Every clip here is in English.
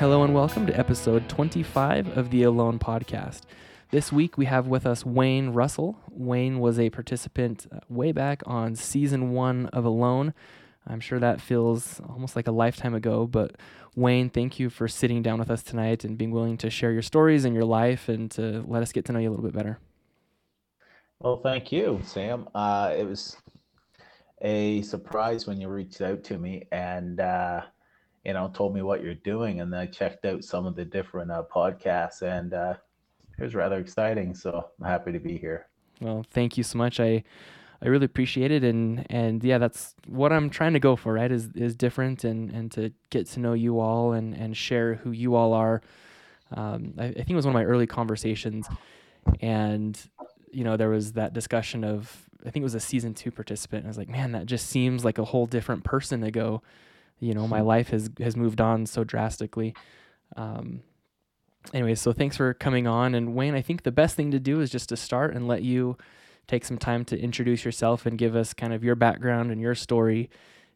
Hello and welcome to episode 25 of the Alone podcast. This week we have with us Wayne Russell. Wayne was a participant uh, way back on season one of Alone. I'm sure that feels almost like a lifetime ago, but Wayne, thank you for sitting down with us tonight and being willing to share your stories and your life and to let us get to know you a little bit better. Well, thank you, Sam. Uh, it was a surprise when you reached out to me and, uh, you know, told me what you're doing. And I checked out some of the different uh, podcasts and uh, it was rather exciting. So I'm happy to be here. Well, thank you so much. I I really appreciate it, and and yeah, that's what I'm trying to go for. Right, is is different, and and to get to know you all, and and share who you all are. Um, I, I think it was one of my early conversations, and you know there was that discussion of I think it was a season two participant. And I was like, man, that just seems like a whole different person ago. You know, my hmm. life has has moved on so drastically. Um, anyway, so thanks for coming on. And Wayne, I think the best thing to do is just to start and let you take some time to introduce yourself and give us kind of your background and your story.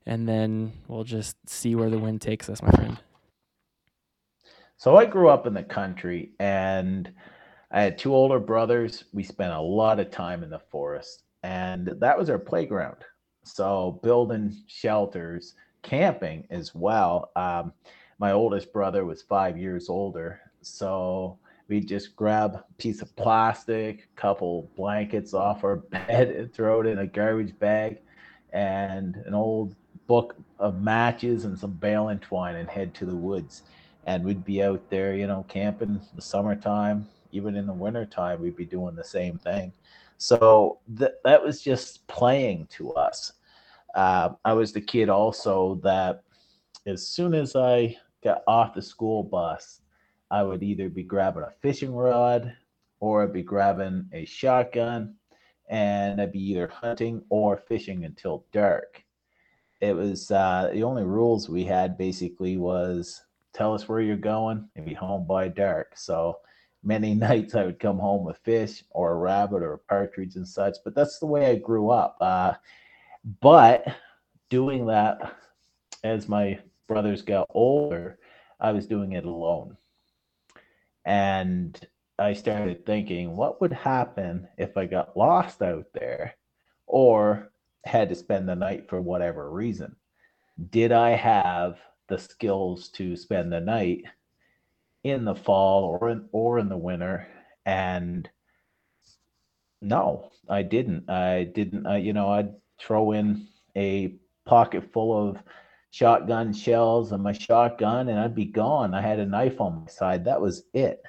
And then we'll just see where the wind takes us, my friend. So I grew up in the country and I had two older brothers. We spent a lot of time in the forest, and that was our playground. So building shelters, camping as well. Um, my oldest brother was five years older, so we just grab a piece of plastic, couple blankets off our bed, and throw it in a garbage bag, and an old book of matches and some baling twine, and head to the woods. And we'd be out there, you know, camping the summertime, even in the wintertime, we'd be doing the same thing. So th- that was just playing to us. Uh, I was the kid also that as soon as I got off the school bus, I would either be grabbing a fishing rod or I'd be grabbing a shotgun and I'd be either hunting or fishing until dark. It was uh, the only rules we had basically was tell us where you're going and be home by dark. So many nights I would come home with fish or a rabbit or a partridge and such. But that's the way I grew up. Uh, but doing that as my brothers got older, I was doing it alone. And I started thinking, what would happen if I got lost out there or had to spend the night for whatever reason? Did I have the skills to spend the night in the fall or in, or in the winter? And no, I didn't. I didn't. Uh, you know, I'd throw in a pocket full of shotgun shells and my shotgun and I'd be gone. I had a knife on my side. That was it.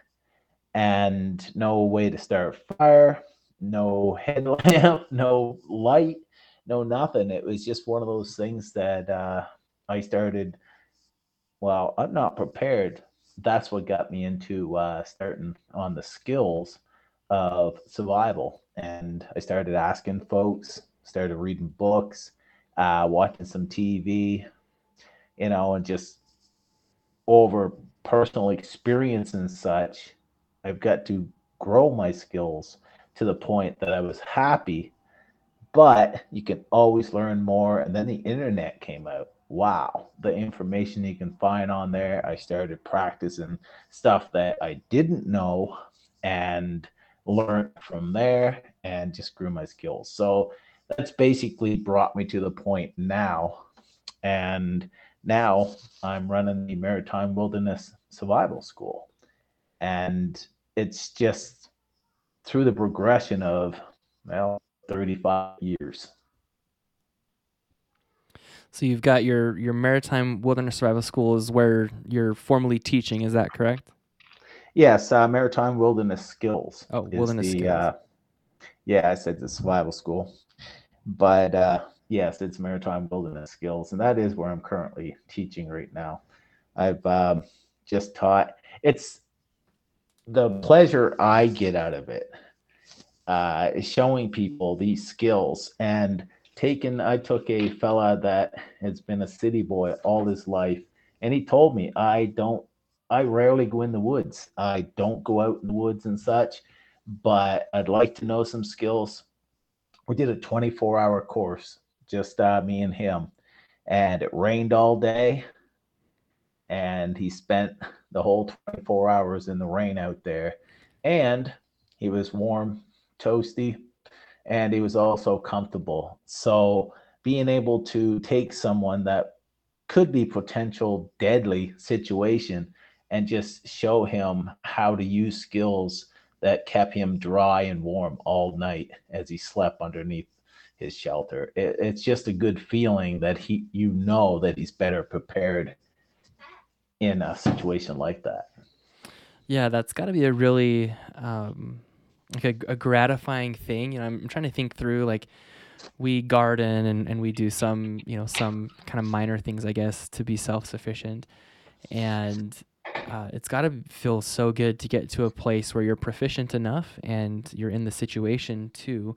And no way to start a fire, no headlamp, no light, no nothing. It was just one of those things that uh, I started. Well, I'm not prepared. That's what got me into uh, starting on the skills of survival. And I started asking folks, started reading books, uh, watching some TV, you know, and just over personal experience and such, I've got to grow my skills to the point that I was happy. But you can always learn more. And then the internet came out. Wow, the information you can find on there. I started practicing stuff that I didn't know and learned from there and just grew my skills. So that's basically brought me to the point now. And now I'm running the Maritime Wilderness Survival School. And it's just through the progression of, well, 35 years. So you've got your, your Maritime Wilderness Survival School is where you're formally teaching, is that correct? Yes, uh, Maritime Wilderness Skills. Oh, Wilderness the, Skills. Uh, yeah, I said the survival school. But uh, yes, it's maritime wilderness skills, and that is where I'm currently teaching right now. I've um, just taught. It's the pleasure I get out of it uh, is showing people these skills and taking. I took a fella that has been a city boy all his life, and he told me I don't. I rarely go in the woods. I don't go out in the woods and such, but I'd like to know some skills. We did a 24 hour course just uh, me and him. And it rained all day. and he spent the whole 24 hours in the rain out there. And he was warm, toasty, and he was also comfortable. So being able to take someone that could be potential deadly situation and just show him how to use skills that kept him dry and warm all night as he slept underneath his shelter. It, it's just a good feeling that he, you know, that he's better prepared in a situation like that. Yeah, that's got to be a really um, like a, a, gratifying thing. You know, I'm, I'm trying to think through like we garden and, and we do some you know some kind of minor things I guess to be self sufficient, and uh, it's got to feel so good to get to a place where you're proficient enough and you're in the situation to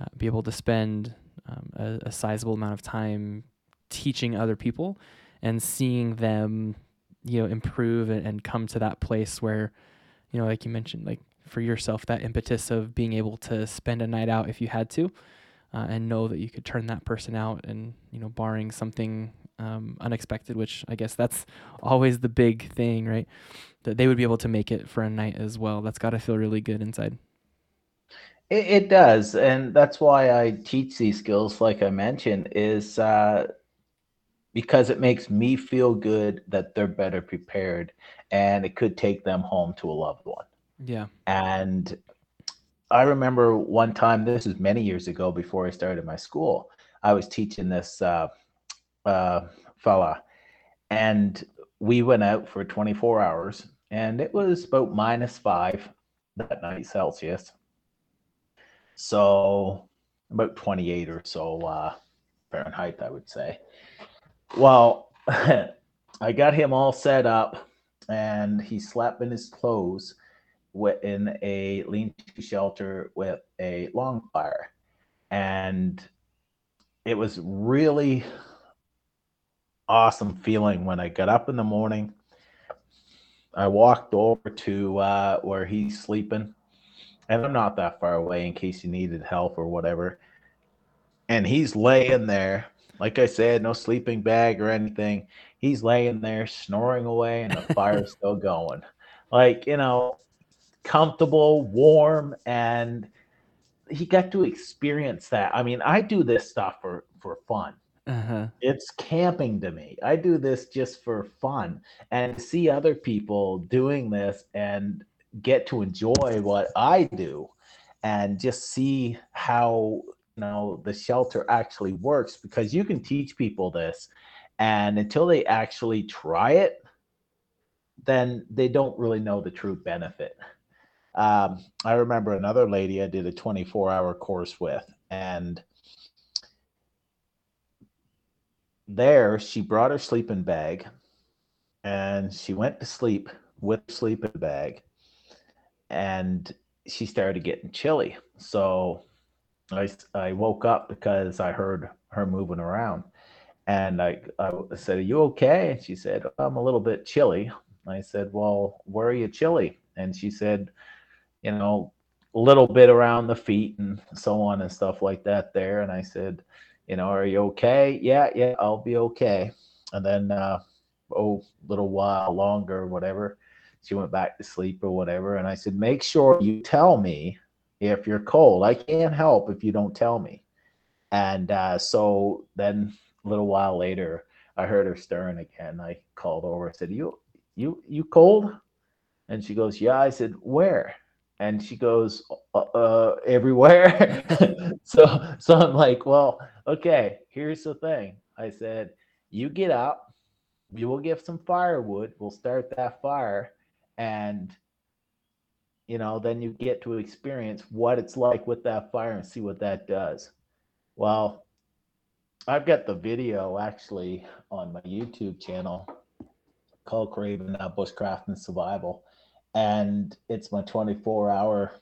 uh, be able to spend um, a, a sizable amount of time teaching other people and seeing them you know improve and, and come to that place where you know like you mentioned like for yourself that impetus of being able to spend a night out if you had to uh, and know that you could turn that person out and you know barring something um, unexpected which i guess that's always the big thing right that they would be able to make it for a night as well that's got to feel really good inside it, it, does and that's why i teach these skills like i mentioned is uh, because it makes me feel good that they're better prepared and it could take them home to a loved one. Yeah. And I remember one time, this was many years ago before I started my school, I was teaching this uh, uh, fella and we went out for 24 hours and it was about minus five that night Celsius. So about 28 or so uh, Fahrenheit, I would say. Well, I got him all set up, and he slept in his clothes in a lean-to shelter with a long fire, and it was really awesome feeling when I got up in the morning. I walked over to uh, where he's sleeping, and I'm not that far away in case he needed help or whatever. And he's laying there like I said, no sleeping bag or anything. He's laying there snoring away and the fire's still going. Like, you know, comfortable, warm, and he got to experience that. I mean, I do this stuff for for fun. Uh-huh. It's camping to me. I do this just for fun and see other people doing this and get to enjoy what I do and just see how you know the shelter actually works because you can teach people this and until they actually try it then they don't really know the true benefit um, i remember another lady i did a 24 hour course with and there she brought her sleeping bag and she went to sleep with sleeping bag and she started getting chilly so I, I woke up because I heard her moving around. And I, I said, Are you okay? And she said, I'm a little bit chilly. I said, Well, where are you chilly? And she said, You know, a little bit around the feet and so on and stuff like that there. And I said, You know, are you okay? Yeah, yeah, I'll be okay. And then, uh, oh, a little while longer, whatever, she went back to sleep or whatever. And I said, Make sure you tell me if you're cold. I can't help if you don't tell me. And uh, so then a little while later, I heard her stirring again. I called over. I said, "You, you, you cold?" And she goes, "Yeah." I said, "Where?" And she goes, uh, uh everywhere. so, so I'm like, "Well, okay. Here's the thing." I said, "You get up. You will get some firewood. We'll start that fire, and you know, then you get to experience what it's like with that fire and see what that does. Well, I've got the video actually on my YouTube channel called Craven uh, Bushcraft and Survival, and it's my 24 hour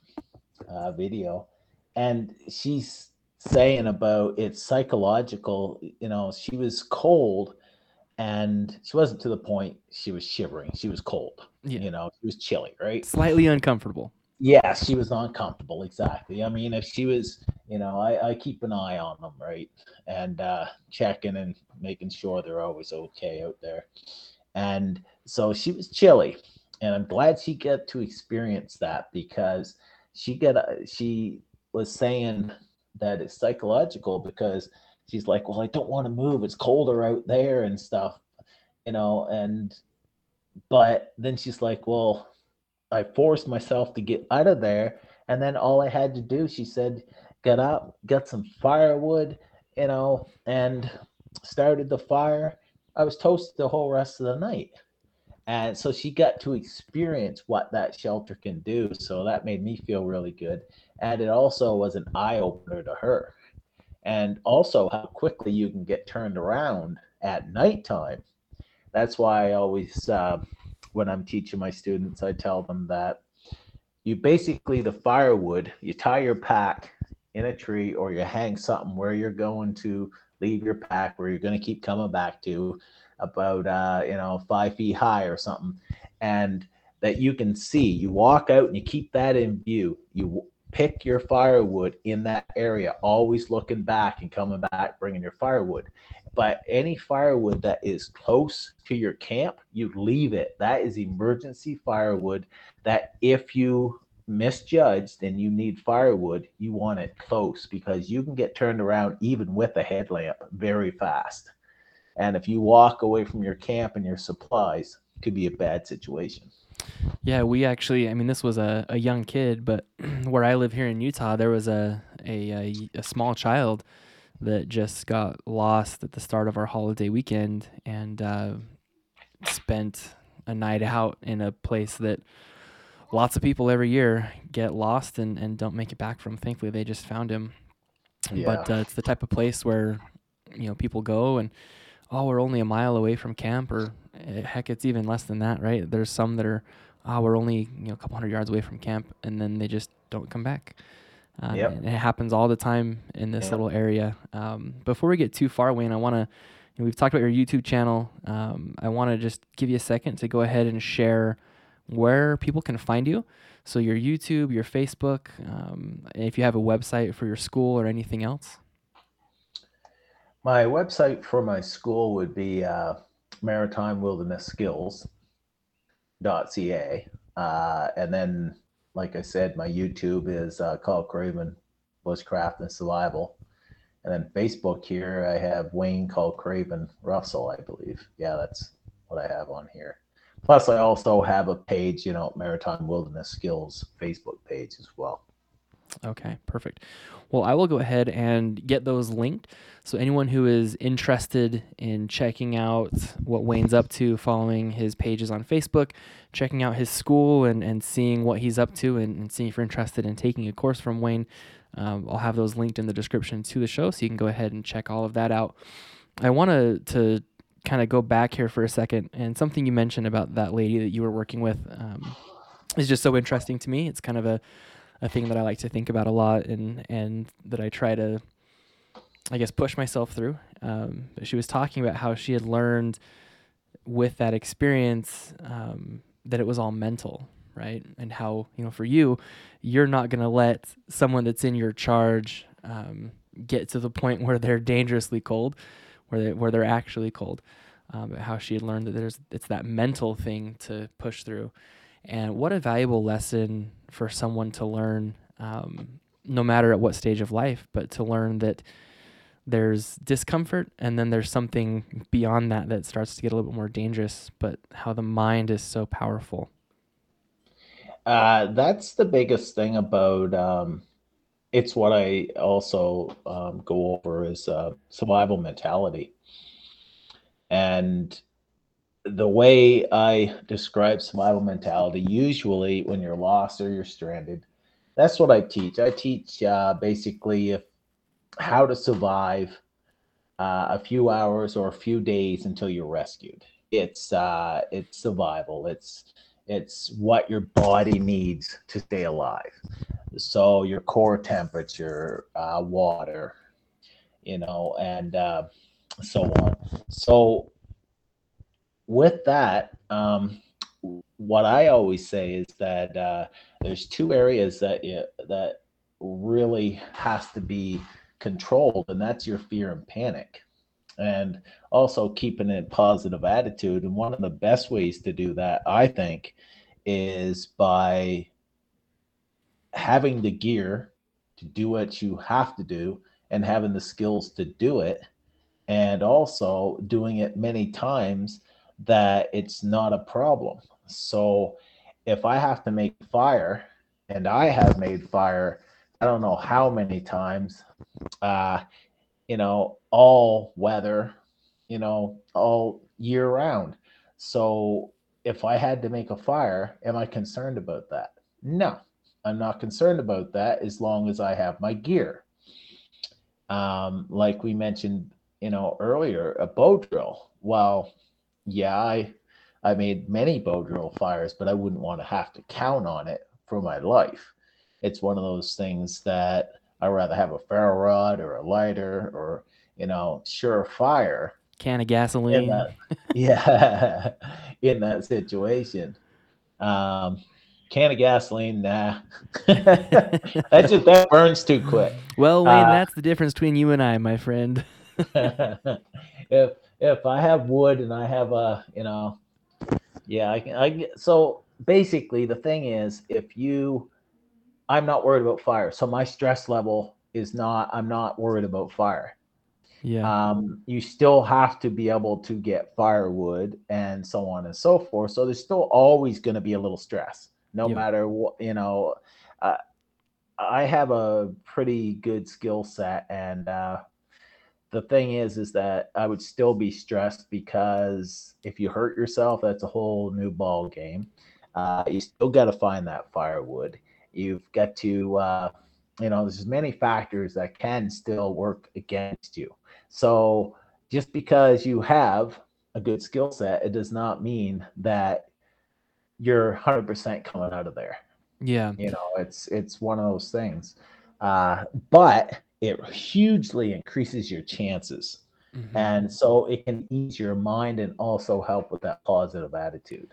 uh, video. And she's saying about it's psychological, you know, she was cold and she wasn't to the point she was shivering. She was cold. Yeah. You know, she was chilly, right? Slightly uncomfortable. Yeah, she was uncomfortable. Exactly. I mean, if she was, you know, I, I keep an eye on them, right? And uh, checking and making sure they're always okay out there. and so she was chilly, and I'm glad she got to experience that because she got she was saying that it's psychological because she's like, well, I don't want to move. It's colder out there and stuff, you know, and but then she's like, well, I forced myself to get out of there. And then all I had to do, she said, get up, get some firewood, you know, and started the fire. I was toasted the whole rest of the night. And so she got to experience what that shelter can do. So that made me feel really good. And it also was an eye opener to her. And also how quickly you can get turned around at nighttime. That's why I always, uh, when I'm teaching my students, I tell them that you basically, the firewood, you tie your pack in a tree or you hang something where you're going to leave your pack, where you're going to keep coming back to about uh, you know five feet high or something, and that you can see. You walk out and you keep that in view. You pick your firewood in that area, always looking back and coming back, bringing your firewood. But any firewood that is close to your camp, you leave it. That is emergency firewood that if you misjudged and you need firewood, you want it close because you can get turned around even with a headlamp very fast. And if you walk away from your camp and your supplies, it could be a bad situation. Yeah, we actually, I mean, this was a, a young kid, but where I live here in Utah, there was a, a, a, a small child that just got lost at the start of our holiday weekend and uh, spent a night out in a place that lots of people every year get lost and, and don't make it back from. Thankfully, they just found him. Yeah. But uh, it's the type of place where, you know, people go and oh, we're only a mile away from camp, or heck, it's even less than that, right? There's some that are, oh, we're only you know a couple hundred yards away from camp, and then they just don't come back. Uh, yep. And it happens all the time in this yep. little area. Um, before we get too far, Wayne, I want to. You know, we've talked about your YouTube channel. Um, I want to just give you a second to go ahead and share where people can find you. So your YouTube, your Facebook, um, if you have a website for your school or anything else. My website for my school would be uh, Maritime Wilderness Skills.ca. Uh, and then, like I said, my YouTube is uh, Kullcraven Bushcraft and Survival. And then Facebook here, I have Wayne Kullcraven Russell, I believe. Yeah, that's what I have on here. Plus, I also have a page, you know, Maritime Wilderness Skills Facebook page as well. Okay, perfect. Well, I will go ahead and get those linked. So anyone who is interested in checking out what Wayne's up to, following his pages on Facebook, checking out his school and, and seeing what he's up to and, and seeing if you're interested in taking a course from Wayne, um, I'll have those linked in the description to the show so you can go ahead and check all of that out. I want to kind of go back here for a second and something you mentioned about that lady that you were working with um, is just so interesting to me. It's kind of a a thing that I like to think about a lot and and that I try to I guess push myself through. Um, she was talking about how she had learned with that experience um, that it was all mental, right? And how you know for you, you're not gonna let someone that's in your charge um, get to the point where they're dangerously cold, where they where they're actually cold. Um, how she had learned that there's it's that mental thing to push through, and what a valuable lesson for someone to learn, um, no matter at what stage of life, but to learn that there's discomfort and then there's something beyond that that starts to get a little bit more dangerous, but how the mind is so powerful. Uh, that's the biggest thing about um, it's what I also um, go over is uh, survival mentality. And the way I describe survival mentality, usually when you're lost or you're stranded, that's what I teach. I teach uh, basically if, how to survive uh, a few hours or a few days until you're rescued. It's uh, it's survival. It's it's what your body needs to stay alive. So your core temperature, uh, water, you know, and uh, so on. So with that, um, what I always say is that uh, there's two areas that that really has to be controlled, and that's your fear and panic. and also keeping a positive attitude. And one of the best ways to do that, I think, is by having the gear to do what you have to do and having the skills to do it and also doing it many times that it's not a problem. So if I have to make fire and I have made fire, I don't know how many times, uh, you know, all weather, you know, all year round. So if I had to make a fire, am I concerned about that? No, I'm not concerned about that as long as I have my gear. Um, like we mentioned, you know, earlier, a bow drill. Well, yeah, I I made many bow drill fires, but I wouldn't want to have to count on it for my life. It's one of those things that I'd rather have a ferro rod or a lighter or you know, surefire can of gasoline. In that, yeah, in that situation. Um, can of gasoline, nah. that just that burns too quick. Well, Wayne, uh, that's the difference between you and I, my friend. if if I have wood and I have a, you know, yeah, I can. I so basically the thing is, if you, I'm not worried about fire, so my stress level is not. I'm not worried about fire. Yeah. Um, you still have to be able to get firewood and so on and so forth. So there's still always going to be a little stress, no matter what, you know. Uh, I have a pretty good skill set, and uh, the thing is, is that I would still be stressed because if you hurt yourself, that's a whole new ball game. Uh, you still got to find that firewood. You've got to, uh, you know, there's many factors that can still work against you. So just because you have a good skill set, it does not mean that you're 100% coming out of there. Yeah. You know, it's it's one of those things. Uh, but it hugely increases your chances. Mm-hmm. And so it can ease your mind and also help with that positive attitude.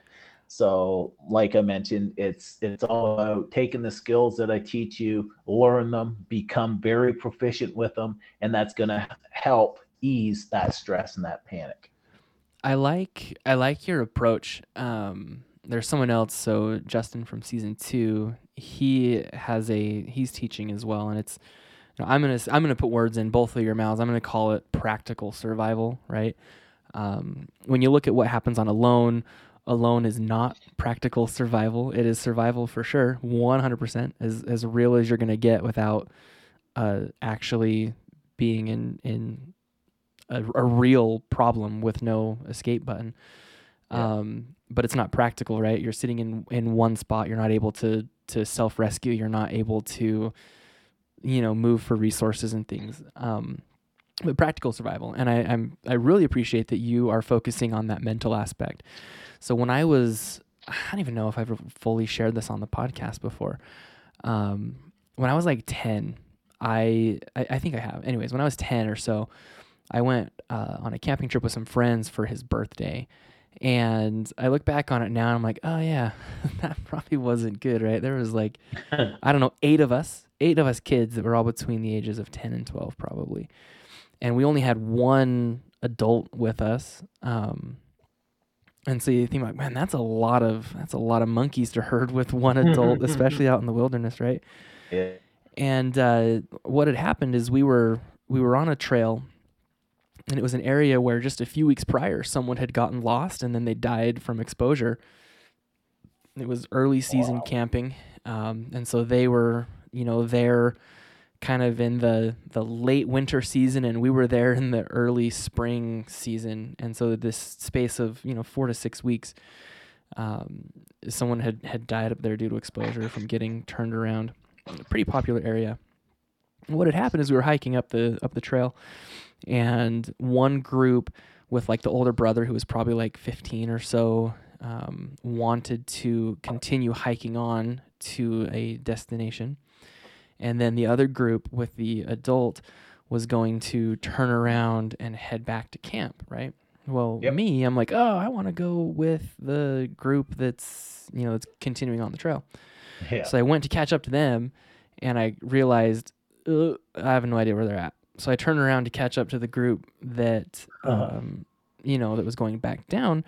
So, like I mentioned, it's it's all about taking the skills that I teach you, learn them, become very proficient with them, and that's going to help ease that stress and that panic. I like I like your approach. Um, there's someone else, so Justin from season two, he has a he's teaching as well, and it's you know, I'm gonna I'm gonna put words in both of your mouths. I'm gonna call it practical survival, right? Um, when you look at what happens on Alone, Alone is not practical survival. It is survival for sure, 100%, as as real as you're gonna get without uh, actually being in in a, a real problem with no escape button. Yeah. Um, but it's not practical, right? You're sitting in in one spot. You're not able to to self rescue. You're not able to, you know, move for resources and things. Um, but practical survival, and I, I'm I really appreciate that you are focusing on that mental aspect. So when I was, I don't even know if I've ever fully shared this on the podcast before. Um, when I was like ten, I, I I think I have. Anyways, when I was ten or so, I went uh, on a camping trip with some friends for his birthday. And I look back on it now and I'm like, oh, yeah, that probably wasn't good, right? There was like, I don't know, eight of us, eight of us kids that were all between the ages of 10 and 12, probably. And we only had one adult with us. Um, and so you think like, man, that's a lot of that's a lot of monkeys to herd with one adult, especially out in the wilderness, right? Yeah. And uh, what had happened is we were we were on a trail and it was an area where just a few weeks prior someone had gotten lost and then they died from exposure it was early season wow. camping um, and so they were you know there kind of in the the late winter season and we were there in the early spring season. And so this space of you know four to six weeks um, someone had had died up there due to exposure from getting turned around. A pretty popular area. What had happened is we were hiking up the up the trail and one group with like the older brother who was probably like 15 or so um, wanted to continue hiking on to a destination and then the other group with the adult was going to turn around and head back to camp right well yep. me i'm like oh i want to go with the group that's you know that's continuing on the trail yeah. so i went to catch up to them and i realized i have no idea where they're at so I turned around to catch up to the group that Uh-huh. um, you know that was going back down,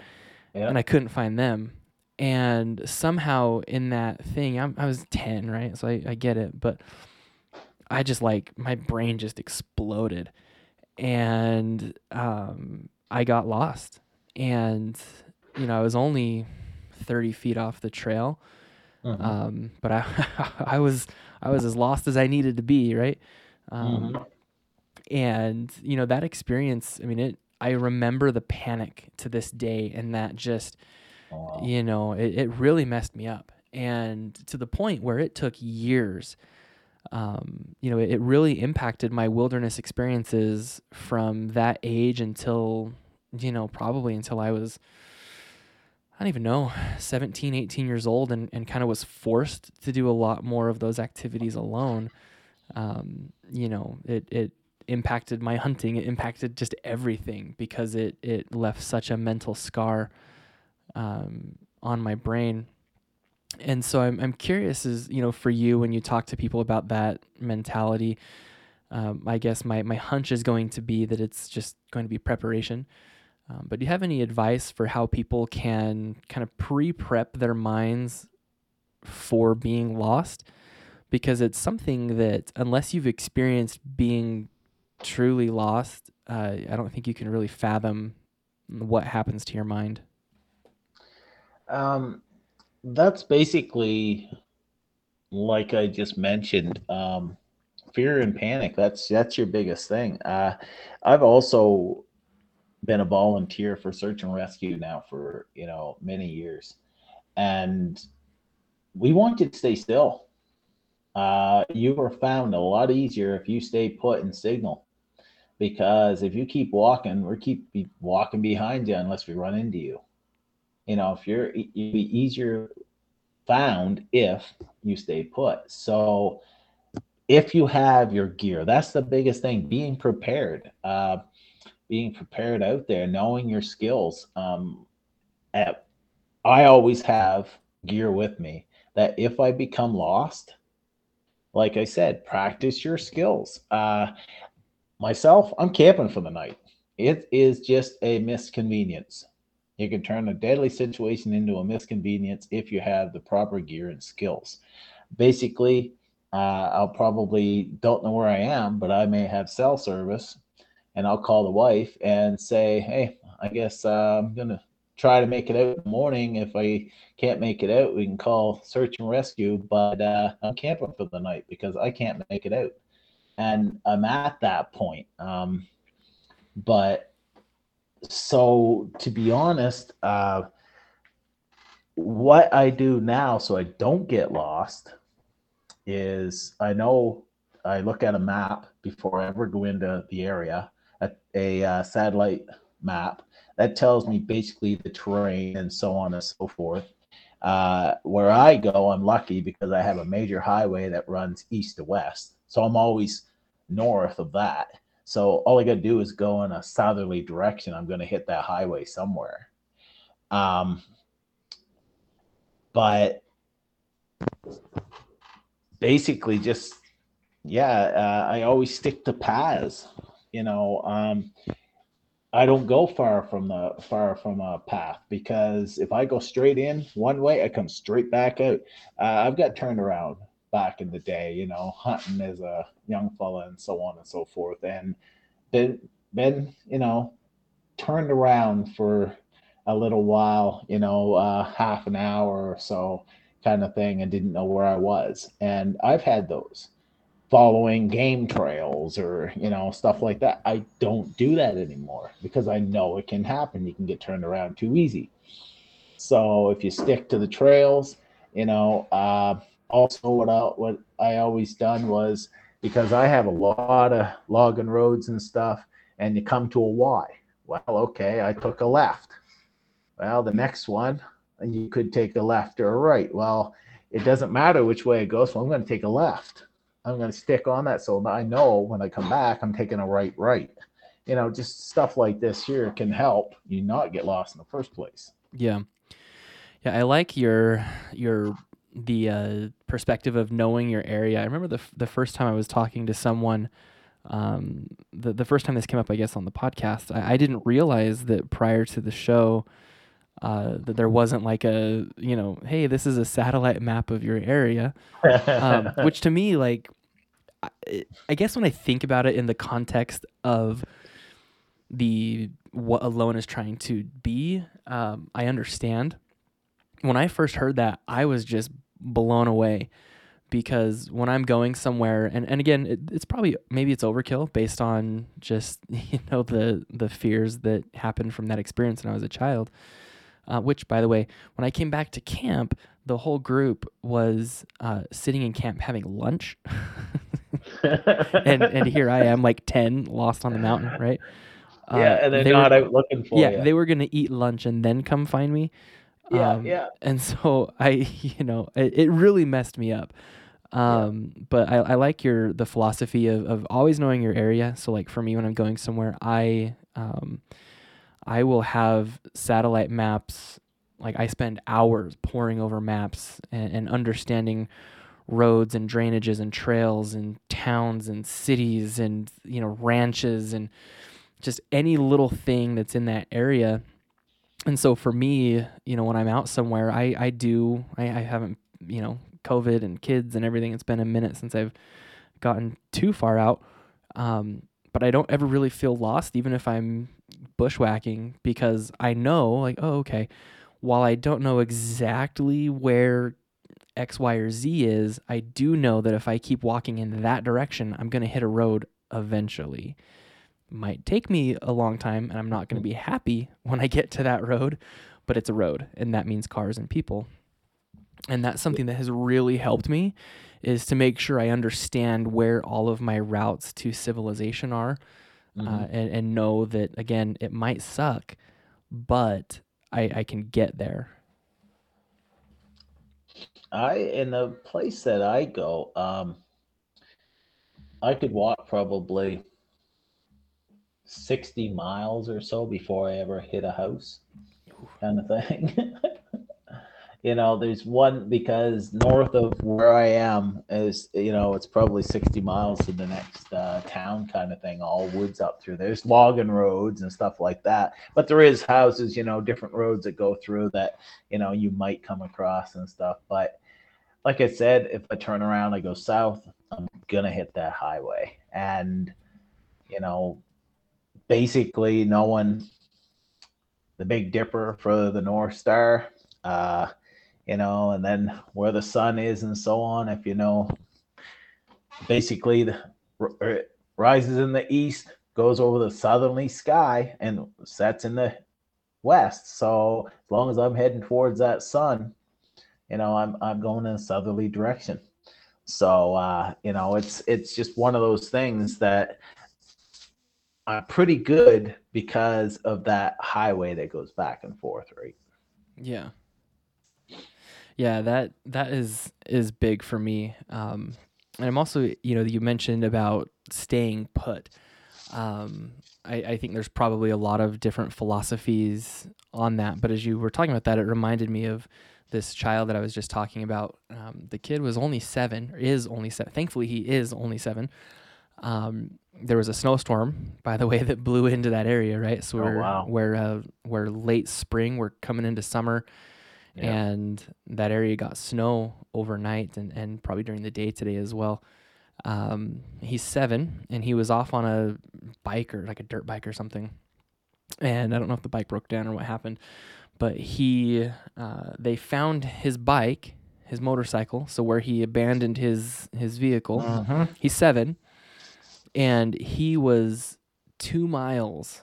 Yeah. and I couldn't find them. And somehow in that thing, I'm, I was ten, right? So I, I get it, but I just like my brain just exploded, and um, I got lost. And you know, I was only thirty feet off the trail, Mhm. um, but I I was I was as lost as I needed to be, right? Um, Mhm. And you know that experience. I mean, it. I remember the panic to this day, and that just Wow. you know it, it really messed me up, and to the point where it took years. Um, you know, it, it really impacted my wilderness experiences from that age until you know probably until I was I don't even know, 17, 18 years old and, and kind of was forced to do a lot more of those activities alone. Um, you know, it, it impacted my hunting. It impacted just everything because it, it left such a mental scar um, on my brain. And so I'm, I'm curious is, you know, for you, when you talk to people about that mentality, um, I guess my, my hunch is going to be that it's just going to be preparation. Um, but do you have any advice for how people can kind of pre prep their minds for being lost? Because it's something that, unless you've experienced being truly lost, uh, I don't think you can really fathom what happens to your mind. Um, that's basically like I just mentioned. Um, fear and panic. That's that's your biggest thing. Uh, I've also been a volunteer for search and rescue now for you know many years, and we want you to stay still. Uh, you are found a lot easier if you stay put and signal, because if you keep walking, we're keep be walking behind you unless we run into you. You know, if you're you'd be easier found if you stay put. So if you have your gear, that's the biggest thing. Being prepared, uh, being prepared out there, knowing your skills. Um, at, I always have gear with me that if I become lost, like I said, practice your skills. Uh, myself, I'm camping for the night. It is just a misconvenience. You can turn a deadly situation into a misconvenience if you have the proper gear and skills. Basically, uh, I'll probably don't know where I am, but I may have cell service, and I'll call the wife and say, "Hey, I guess uh, I'm gonna try to make it out in the morning. If I can't make it out, we can call search and rescue. But uh, I'm camping for the night because I can't make it out." And I'm at that point. Um, but so to be honest, uh, what I do now so I don't get lost is I know I look at a map before I ever go into the area, a, a uh, satellite map that tells me basically the terrain and so on and so forth. Uh, where I go, I'm lucky because I have a major highway that runs east to west. So I'm always north of that. So all I got to do is go in a southerly direction. I'm going to hit that highway somewhere. Um, but basically, just yeah, uh, I always stick to paths. You know, um, I don't go far from the far from a path because if I go straight in one way, I come straight back out. Uh, I've got turned around back in the day, you know, hunting as a young fella and so on and so forth, and been been you know turned around for a little while, you know, uh, half an hour or so kind of thing, and didn't know where I was. And I've had those following game trails or you know stuff like that. I don't do that anymore because I know it can happen. You can get turned around too easy. So if you stick to the trails, you know. Uh, also, what I, what I always done was because I have a lot of logging roads and stuff, and you come to a Y. Well, okay, I took a left. Well, the next one, and you could take a left or a right. Well, it doesn't matter which way it goes. So I'm going to take a left. I'm going to stick on that so I know when I come back, I'm taking a right, right. You know, just stuff like this here can help you not get lost in the first place. Yeah. Yeah, I like your your the uh, perspective of knowing your area. I remember the f- the first time I was talking to someone um, the the first time this came up, I guess, on the podcast, I, I didn't realize that prior to the show, uh, that there wasn't like a you know, hey, this is a satellite map of your area, um, which to me, like, I, I guess when I think about it in the context of the what alone is trying to be, um, I understand. When I first heard that, I was just blown away because when I'm going somewhere, and, and again, it, it's probably maybe it's overkill based on just you know the the fears that happened from that experience when I was a child. Uh, which, by the way, when I came back to camp, the whole group was uh, sitting in camp having lunch, and and here I am, like ten, lost on the mountain, right? Uh, yeah, and they're they not were, out looking for yeah, you. they were gonna eat lunch and then come find me. Yeah, um, yeah. And so I, you know, it, it really messed me up. Um, yeah. but I, I like your the philosophy of, of always knowing your area. So like for me when I'm going somewhere, I um I will have satellite maps like I spend hours poring over maps and, and understanding roads and drainages and trails and towns and cities and you know ranches and just any little thing that's in that area and so for me you know when i'm out somewhere i i do i, I haven't you know COVID and kids and everything, it's been a minute since I've gotten too far out. Um, but I don't ever really feel lost, even if I'm bushwhacking, because I know, like, oh, okay, while I don't know exactly where X, Y, or Z is, I do know that if I keep walking in that direction, I'm going to hit a road eventually. Might take me a long time, and I'm not going to be happy when I get to that road, but it's a road, and that means cars and people and that's something that has really helped me is to make sure I understand where all of my routes to civilization are, uh, mm-hmm. uh, and and know that again it might suck, but I I can get there. I in the place that I go, um, I could walk probably sixty miles or so before I ever hit a house, kind of thing. you know there's one because north of where i am is you know it's probably 60 miles to the next uh, town kind of thing all woods up through. There's logging roads and stuff like that but there is houses you know different roads that go through that you know you might come across and stuff but like i said if i turn around i go south i'm gonna hit that highway. And you know basically knowing the big dipper for the north star uh, you know, and then where the sun is and so on. If you know, basically the rises in the east, goes over the southerly sky, and sets in the west. So as long as I'm heading towards that sun, you know, I'm I'm going in a southerly direction. So uh, you know, it's it's just one of those things that I'm pretty good because of that highway that goes back and forth, right? Yeah. Yeah, that that is is big for me. Um, and I'm also, you know, you mentioned about staying put. Um, I, I think there's probably a lot of different philosophies on that. But as you were talking about that, it reminded me of this child that I was just talking about. Um, the kid was only seven, or is only seven. Thankfully, he is only seven. Um, there was a snowstorm, by the way, that blew into that area, right? So oh, we're wow. we're uh, we're late spring, we're coming into summer and that area got snow overnight and, and probably during the day today as well. Um, he's seven and he was off on a bike or like a dirt bike or something. And I don't know if the bike broke down or what happened, but he, uh, they found his bike, his motorcycle. So where he abandoned his, his vehicle, uh-huh. he's seven and he was two miles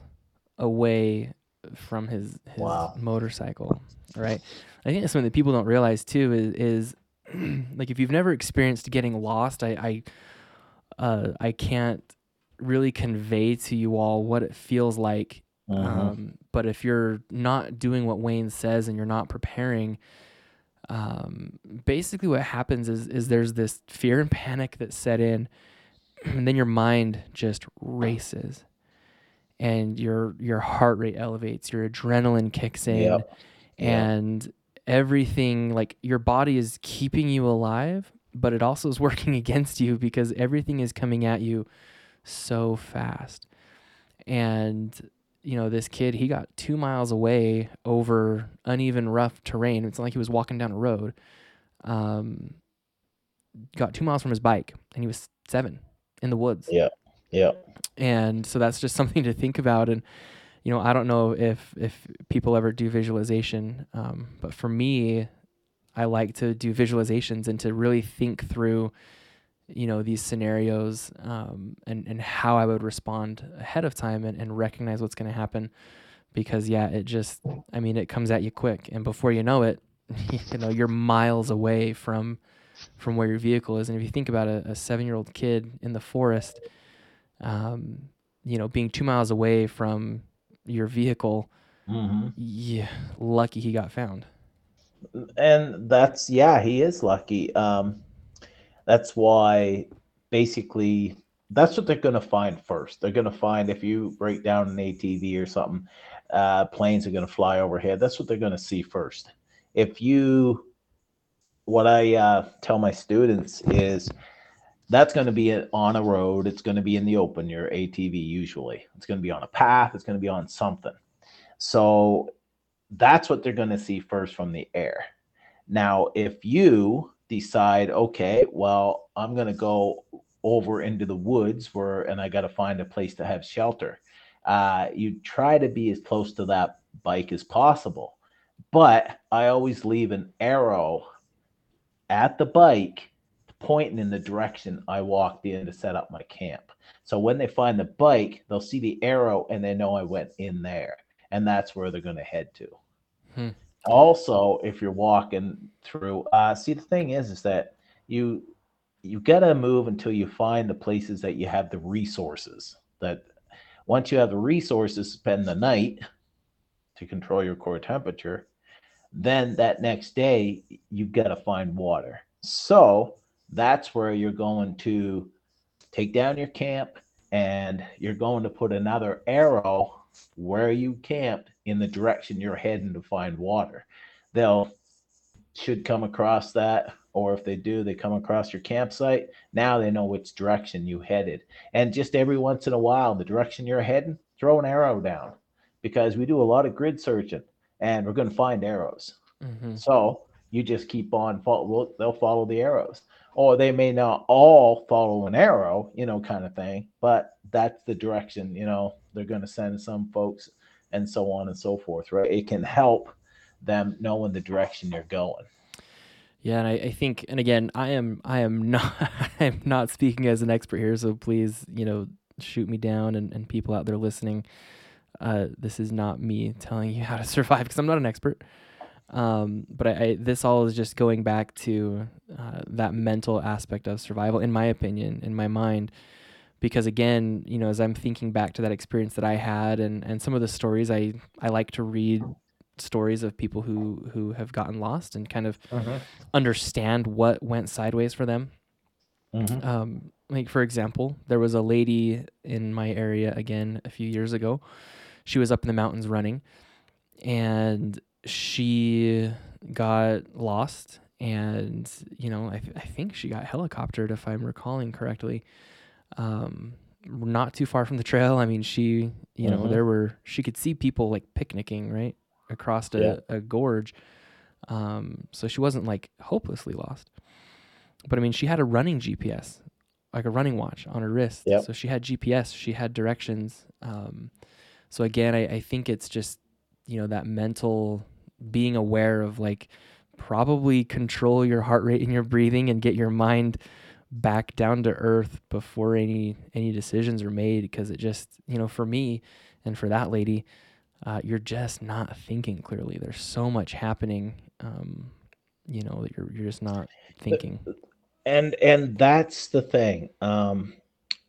away from his, his wow. motorcycle. Right. I think that's something that people don't realize too is, is like if you've never experienced getting lost, I I, uh, I can't really convey to you all what it feels like. Uh-huh. Um, but if you're not doing what Wayne says and you're not preparing, um, basically what happens is is there's this fear and panic that set in, then your mind just races, and your your heart rate elevates, your adrenaline kicks in, yep. and everything like your body is keeping you alive, but it also is working against you because everything is coming at you so fast. And you know, this kid, he got two miles away over uneven, rough terrain. It's like he was walking down a road. Um, got two miles from his bike, and he was seven in the woods. Yeah, yeah. And so that's just something to think about. And you know, I don't know if if people ever do visualization, um, but for me, I like to do visualizations and to really think through you know these scenarios um, and and how I would respond ahead of time and, and recognize what's going to happen because yeah it just I mean it comes at you quick and before you know it you know you're miles away from from where your vehicle is. And if you think about a, a seven year old kid in the forest um, you know being two miles away from your vehicle Mm-hmm. yeah lucky he got found. And that's yeah he is lucky. Um that's why basically that's what they're going to find first. They're going to find if you break down an atv or something uh planes are going to fly overhead. That's what they're going to see first. If you what i uh, tell my students is that's going to be on a road it's going to be in the open your atv usually it's going to be on a path it's going to be on something so that's what they're going to see first from the air. Now, if you decide, okay, well, I'm going to go over into the woods where, and I got to find a place to have shelter, uh, you try to be as close to that bike as possible. But I always leave an arrow at the bike pointing in the direction I walked in to set up my camp. So when they find the bike, they'll see the arrow and they know I went in there. And that's where they're going to head to. Hmm. Also, if you're walking through, uh, see the thing is, is that you you gotta move until you find the places that you have the resources. That once you have the resources, to spend the night to control your core temperature. Then that next day, you've gotta find water. So that's where you're going to take down your camp, and you're going to put another arrow where you camped in the direction you're heading to find water. They'll should come across that, or if they do, they come across your campsite. Now they know which direction you headed. And just every once in a while, the direction you're heading, throw an arrow down because we do a lot of grid searching and we're going to find arrows. Mm-hmm. So you just keep on follow, they'll follow the arrows or they may not all follow an arrow, you know, kind of thing, but that's the direction, you know, they're going to send some folks and so on and so forth, right? It can help them knowing the direction you're going. Yeah, and I, I think, and again, I am, I am not, I'm not speaking as an expert here, so please, you know, shoot me down, and, and people out there listening, uh, this is not me telling you how to survive because I'm not an expert. Um, but I, I, this all is just going back to uh, that mental aspect of survival, in my opinion, in my mind, because again, you know, as I'm thinking back to that experience that I had, and and some of the stories I I like to read stories of people who who have gotten lost and kind of understand what went sideways for them. Mhm. Um, like for example, there was a lady in my area again a few years ago. She was up in the mountains running, and she got lost. And you know, I, th- I think she got helicoptered, if I'm recalling correctly. Um, not too far from the trail. I mean, she, you know, Mhm. there were she could see people like picnicking right across a, Yeah. a gorge. Um, so she wasn't like hopelessly lost. But I mean, she had a running GPS, like a running watch on her wrist. Yep. So she had GPS, she had directions. Um, so again, I, I think it's just, you know, that mental being aware of like probably control your heart rate and your breathing and get your mind back down to earth before any any decisions are made. Because it just you know for me and for that lady uh, you're just not thinking clearly. There's so much happening um, you know that you're, you're just not thinking. And and that's the thing um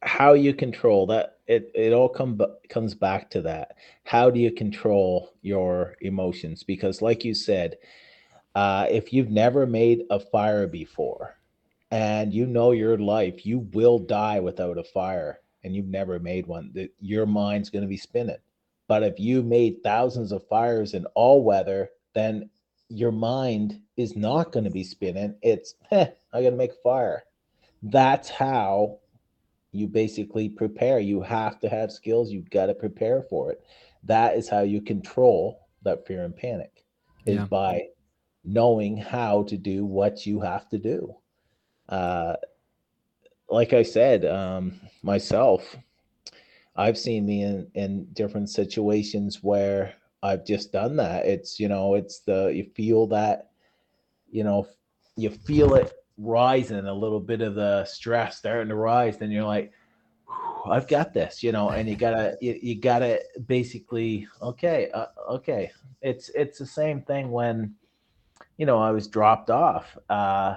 how you control that it it all come comes back to that. How do you control your emotions? Because like you said uh if you've never made a fire before and you know your life you will die without a fire and you've never made one that your mind's going to be spinning. But if you made thousands of fires in all weather then your mind is not going to be spinning. It's "Heh, i got to make fire. That's how you basically prepare. You have to have skills. You've got to prepare for it. That is how you control that fear and panic is yeah. by knowing how to do what you have to do. Uh, like I said, um, myself, I've seen me in, in different situations where I've just done that. It's, you know, it's the, you feel that, you know, you feel it rising a little bit of the stress starting to rise. Then you're like, I've got this, you know, and you gotta, you, you gotta basically, okay, uh, okay. It's, it's the same thing when, you know, I was dropped off, uh,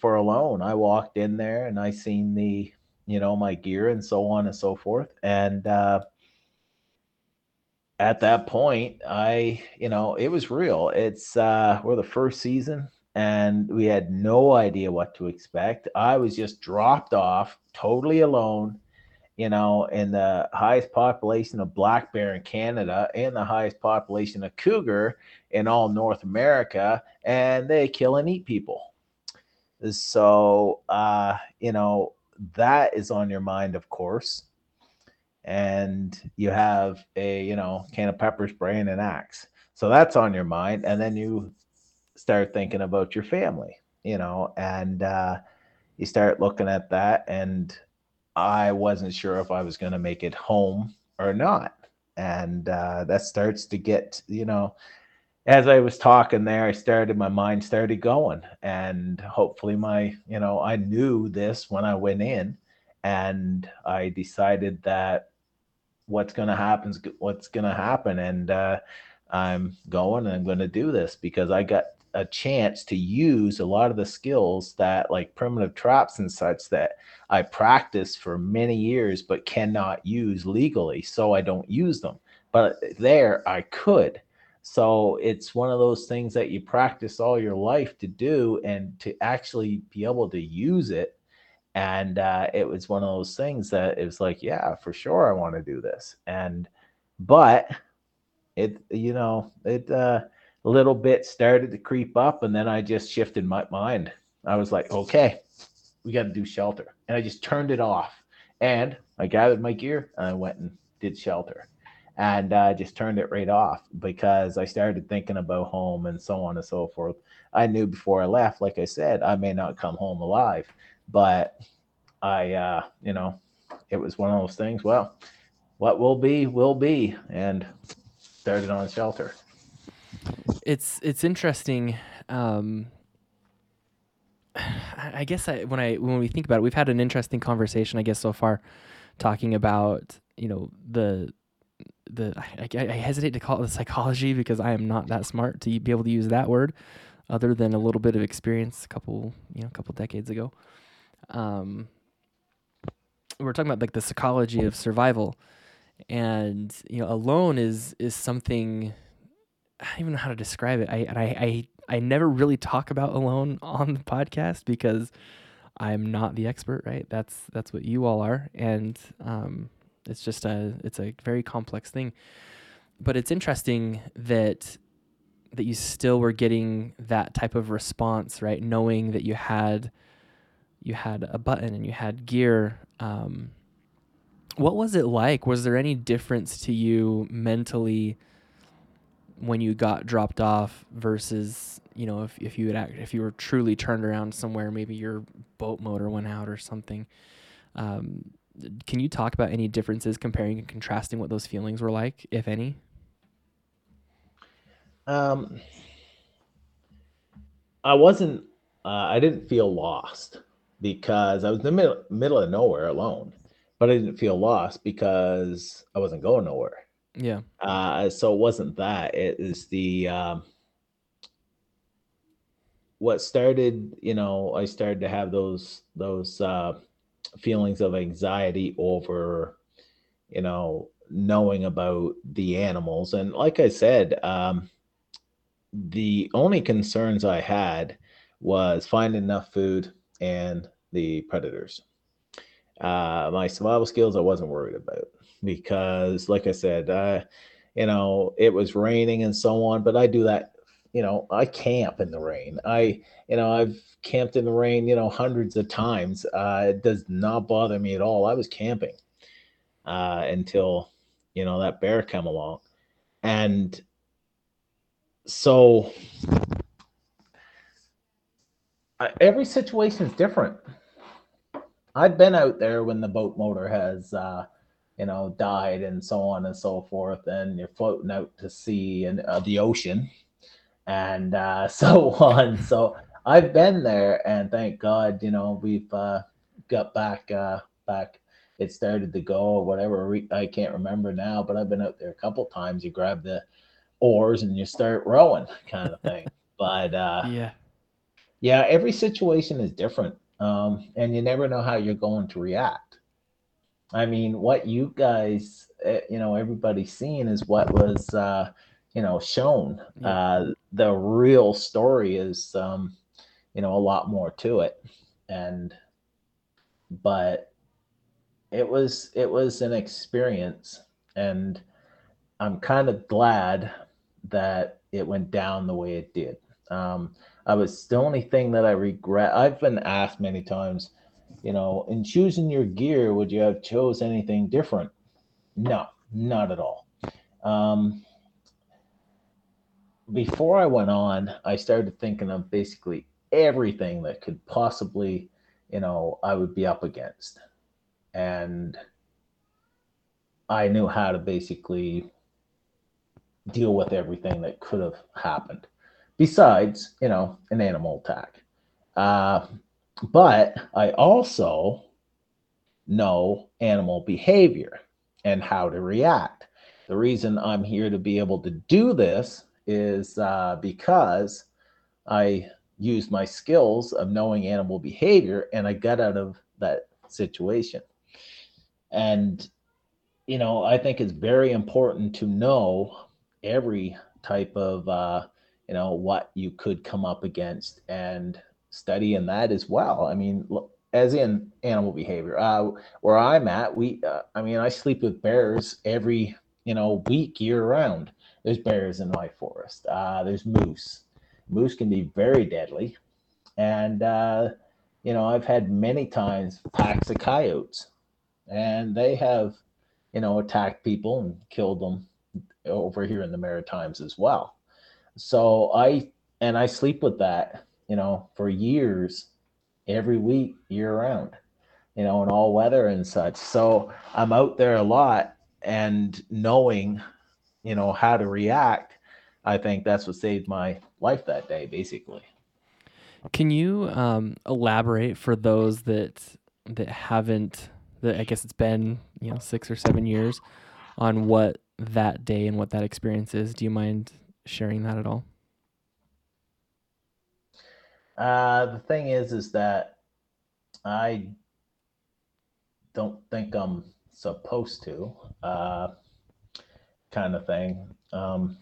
for Alone. I walked in there and I seen the, you know, my gear and so on and so forth. And uh, at that point, I, you know, it was real. It's uh, we're the first season and we had no idea what to expect. I was just dropped off totally alone, you know, in the highest population of black bear in Canada and the highest population of cougar in all North America, and they kill and eat people. So, uh, you know, that is on your mind, of course. And you have a, you know, can of pepper spray and an axe. So that's on your mind. And then you start thinking about your family, you know, and uh, you start looking at that. And I wasn't sure if I was going to make it home or not. And uh, that starts to get, you know, as I was talking there, I started my mind started going, and hopefully my you know I knew this when I went in, and I decided that what's going to happen what's going to happen, and uh, I'm going and I'm going to do this because I got a chance to use a lot of the skills that like primitive traps and such that I practiced for many years but cannot use legally, so I don't use them. But there I could so it's one of those things that you practice all your life to do and to actually be able to use it. And uh, it was one of those things that it was like, yeah, for sure, I want to do this. And, but it, you know, it, uh, little bit started to creep up and then I just shifted my mind. I was like, okay, we got to do shelter. And I just turned it off and I gathered my gear and I went and did shelter and uh, just turned it right off because I started thinking about home and so on and so forth. I knew before I left, like I said, I may not come home alive, but I, uh, you know, it was one of those things. Well, what will be will be, and started on shelter. It's it's interesting. Um, I guess I, when I when we think about it, we've had an interesting conversation. I guess so far, talking about you know the the I, I, hesitate to call it the psychology because I am not that smart to be able to use that word, other than a little bit of experience a couple you know a couple decades ago. Um, we're talking about like the psychology of survival, and you know alone is is something I don't even know how to describe it. I and I I I never really talk about alone on the podcast because I'm not the expert, right? That's that's what you all are, and um, it's just a it's a very complex thing. But it's interesting that that you still were getting that type of response, right? Knowing that you had you had a button and you had gear. Um, what was it like? Was there any difference to you mentally when you got dropped off versus you know if, if you had act, if you were truly turned around somewhere, maybe your boat motor went out or something? Um, can you talk about any differences comparing and contrasting what those feelings were like, if any? Um, I wasn't. Uh, I didn't feel lost because I was in the middle, middle of nowhere alone, but I didn't feel lost because I wasn't going nowhere. Yeah. Uh, so it wasn't that. It is the um, what started. You know, I started to have those those uh, feelings of anxiety over, you know, knowing about the animals. And like I said, um, the only concerns I had was finding enough food and the predators. Uh, my survival skills, I wasn't worried about because, like I said, uh, you know, it was raining and so on, but I do that you know, I camp in the rain. I, you know, I've camped in the rain, you know, hundreds of times. Uh, it does not bother me at all. I was camping uh, until, you know, that bear came along. And so I, every situation is different. I've been out there when the boat motor has, uh, you know, died and so on and so forth, and you're floating out to sea and uh, the ocean and uh, so on. So I've been there, and thank God, you know, we've uh, got back uh, back. It started to go or whatever. I can't remember now, but I've been out there a couple times. You grab the oars and you start rowing, kind of thing. but uh, yeah, yeah, every situation is different, um, and you never know how you're going to react. I mean, what you guys, eh, you know, everybody's seeing is what was, uh, you know, shown. Yeah. Uh, the real story is, um, you know, a lot more to it, and but it was it was an experience, and I'm kind of glad that it went down the way it did. Um, I was the only thing that I regret. I've been asked many times, you know, in choosing your gear, would you have chose anything different? No, not at all. Um, before I went on, I started thinking of basically everything that could possibly, you know, I would be up against. And I knew how to basically deal with everything that could have happened, besides, you know, an animal attack. Uh, but I also know animal behavior and how to react. The reason I'm here to be able to do this is uh, because I used my skills of knowing animal behavior and I got out of that situation. And, you know, I think it's very important to know every type of, uh, you know, what you could come up against and study in that as well. I mean, as in animal behavior, uh, where I'm at, we, uh, I mean, I sleep with bears every, you know, week year round. There's bears in my forest. Uh, there's moose. Moose can be very deadly. And, uh, you know, I've had many times packs of coyotes and they have, you know, attacked people and killed them over here in the Maritimes as well. So I, and I sleep with that, you know, for years, every week, year round, you know, in all weather and such. So I'm out there a lot and knowing you know how to react i think that's what saved my life that day basically. Can you um, elaborate for those that that haven't that i guess it's been you know six or seven years on what that day and what that experience is? Do you mind sharing that at all uh, the thing is is that i don't think i'm supposed to uh, kind of thing. Um,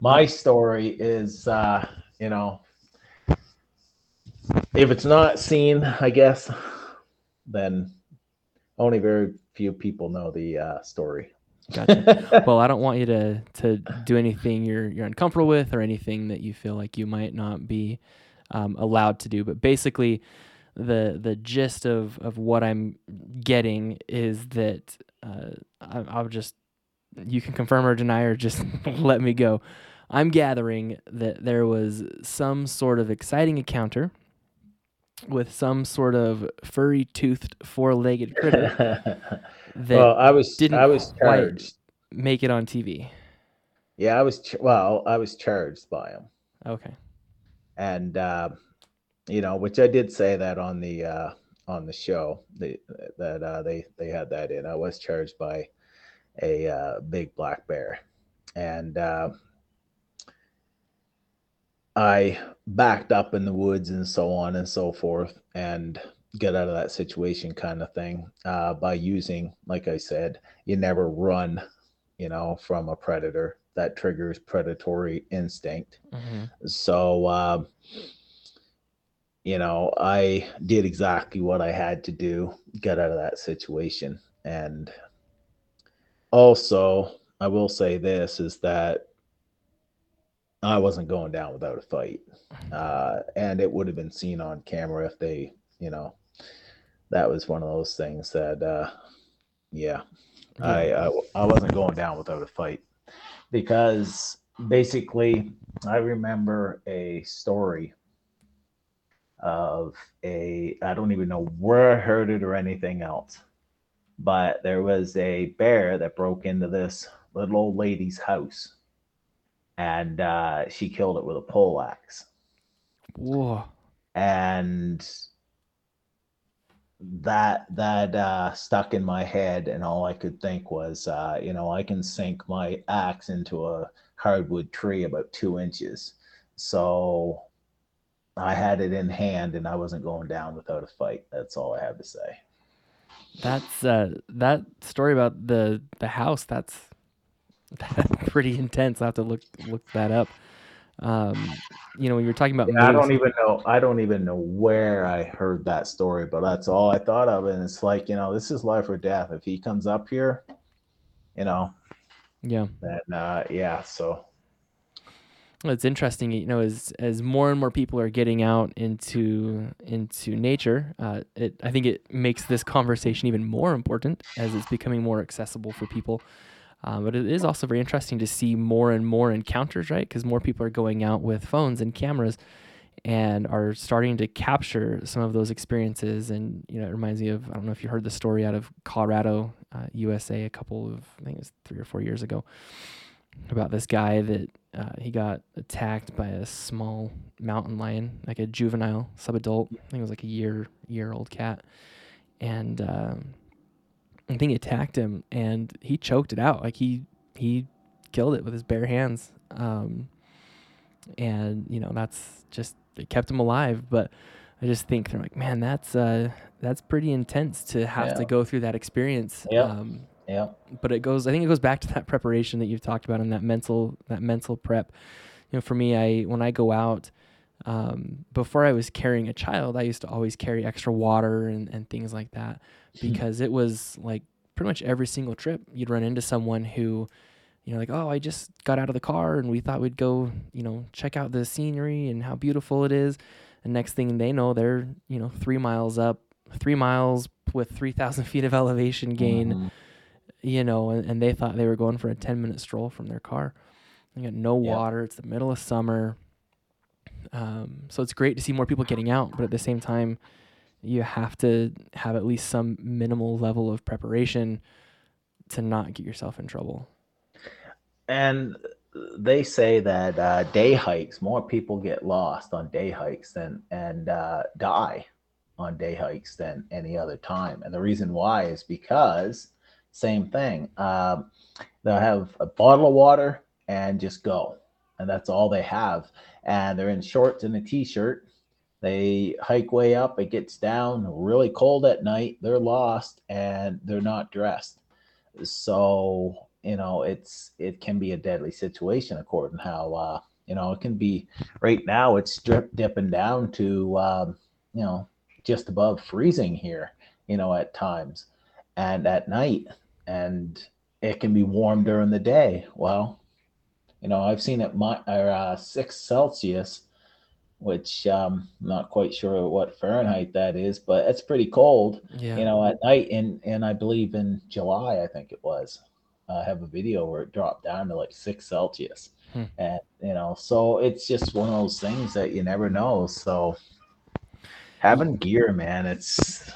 my story is, uh, you know, if it's not seen, I guess, then only very few people know the uh, story. Gotcha. well, I don't want you to to do anything you're you're uncomfortable with or anything that you feel like you might not be um, allowed to do. But basically, the the gist of of what I'm getting is that uh, I, I'll just you can confirm or deny or just let me go. I'm gathering that there was some sort of exciting encounter with some sort of furry toothed four legged critter that well, I was didn't I was charged. make it on TV. Yeah, I was ch- well, I was charged by him. Okay. And uh, you know, which I did say that on the uh, on the show that uh, they they had that in. I was charged by a uh, big black bear. And uh, I backed up in the woods and so on and so forth and get out of that situation kind of thing uh, by using, like I said, you never run, you know, from a predator. That triggers predatory instinct. Mm-hmm. So, uh, you know, I did exactly what I had to do, get out of that situation. And also, I will say this is that I wasn't going down without a fight. Uh, and it would have been seen on camera if they, you know, that was one of those things that, uh, yeah, yeah. I, I, I wasn't going down without a fight because basically I remember a story of a I don't even know where I heard it or anything else, but there was a bear that broke into this little old lady's house, and uh, she killed it with a pole axe. Whoa! And that that uh, stuck in my head, and all I could think was, uh, you know, I can sink my axe into a hardwood tree about two inches. So I had it in hand, and I wasn't going down without a fight. That's all I have to say. That's uh, that story about the the house. That's that's pretty intense. I have to look look that up. Um, you know, when you were talking about, yeah, I don't even know. I don't even know where I heard that story, but that's all I thought of. And it's like, you know, this is life or death. If he comes up here, you know, yeah, then uh, yeah. So it's interesting, you know, as as more and more people are getting out into into nature, uh, it I think it makes this conversation even more important as it's becoming more accessible for people. Um, but it is also very interesting to see more and more encounters, right? Because more people are going out with phones and cameras and are starting to capture some of those experiences. And, you know, it reminds me of, I don't know if you heard the story out of Colorado, uh, USA, a couple of, I think it was three or four years ago, about this guy that uh, he got attacked by a small mountain lion, like a juvenile subadult. I think it was like a year, year old cat. And, um, I think he attacked him and he choked it out. Like he he killed it with his bare hands. Um, and you know that's just it kept him alive. But I just think they're like, man, that's uh, that's pretty intense to have yeah. to go through that experience. Yeah. Um, yeah. But it goes. I think it goes back to that preparation that you've talked about and that mental that mental prep. You know, for me, I when I go out. Um, before I was carrying a child, I used to always carry extra water and, and things like that because it was like pretty much every single trip you'd run into someone who you know like oh i just got out of the car and we thought we'd go you know check out the scenery and how beautiful it is. And next thing they know they're you know three miles up three miles with 3000 feet of elevation gain mm-hmm. you know and, and, they thought they were going for a 10 minute stroll from their car. They got no yep. water. It's the middle of summer um, so it's great to see more people getting out but at the same time you have to have at least some minimal level of preparation to not get yourself in trouble. And they say that uh, day hikes, more people get lost on day hikes than and uh, die on day hikes than any other time. And the reason why is because same thing. Um, they'll have a bottle of water and just go, and that's all they have. And they're in shorts and a t-shirt, they hike way up, it gets down really cold at night, they're lost and they're not dressed. So, you know, it's it can be a deadly situation according how uh, you know, it can be right now it's drip dipping down to um, you know, just above freezing here, you know, at times and at night and it can be warm during the day. Well, you know, I've seen it my or uh, six Celsius which um, I'm not quite sure what Fahrenheit that is, but it's pretty cold. Yeah. You know, at night, and and I believe in July, I think it was. I have a video where it dropped down to like six Celsius, hmm. and you know, so it's just one of those things that you never know. So having gear, man, it's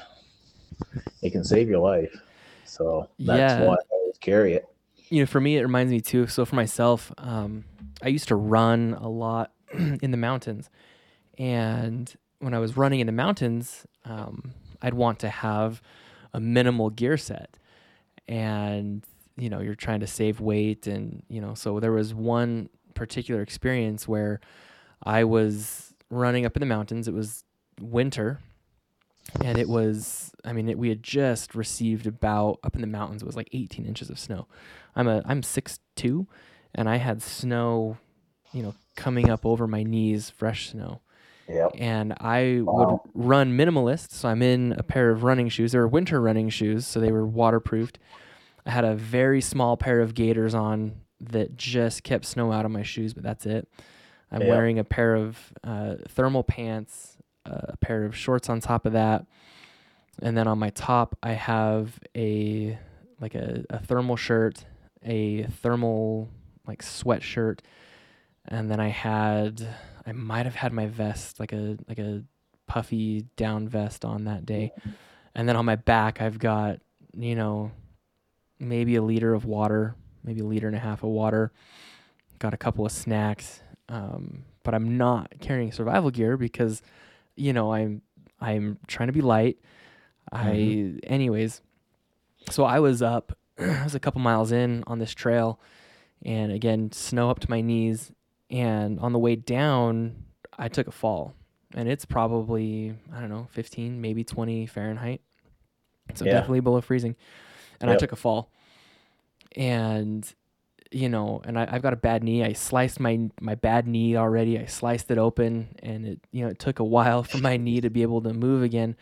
it can save your life. So that's yeah. why I always carry it. You know, for me, it reminds me too. So for myself, um, I used to run a lot in the mountains and when I was running in the mountains, um, I'd want to have a minimal gear set. And, you know, you're trying to save weight. And, you know, so there was one particular experience where I was running up in the mountains. It was winter. And it was, I mean, it, we had just received about up in the mountains. It was like 18 inches of snow. I'm a, I'm six two, and I had snow, you know, coming up over my knees, fresh snow. Yep. And I wow. would run minimalist. So I'm in a pair of running shoes. They were winter running shoes, so they were waterproofed. I had a very small pair of gaiters on that just kept snow out of my shoes, but that's it. I'm Yep. wearing a pair of uh, thermal pants, a pair of shorts on top of that, and then on my top I have a like a, a thermal shirt, a thermal like sweatshirt, and then I had I might have had my vest like a like a puffy down vest on that day, and then on my back I've got you know maybe a liter of water, maybe a liter and a half of water. Got a couple of snacks, um, but I'm not carrying survival gear because, you know, I'm I'm trying to be light. I, mm-hmm. anyways, so I was up. I was a couple miles in on this trail, and again, snow up to my knees. And on the way down, I took a fall, and it's probably I don't know, 15, maybe 20 Fahrenheit. So Yeah. definitely below freezing. And I took a fall, and you know, and I, I've got a bad knee. I sliced my my bad knee already. I sliced it open, and it you know it took a while for my knee to be able to move again.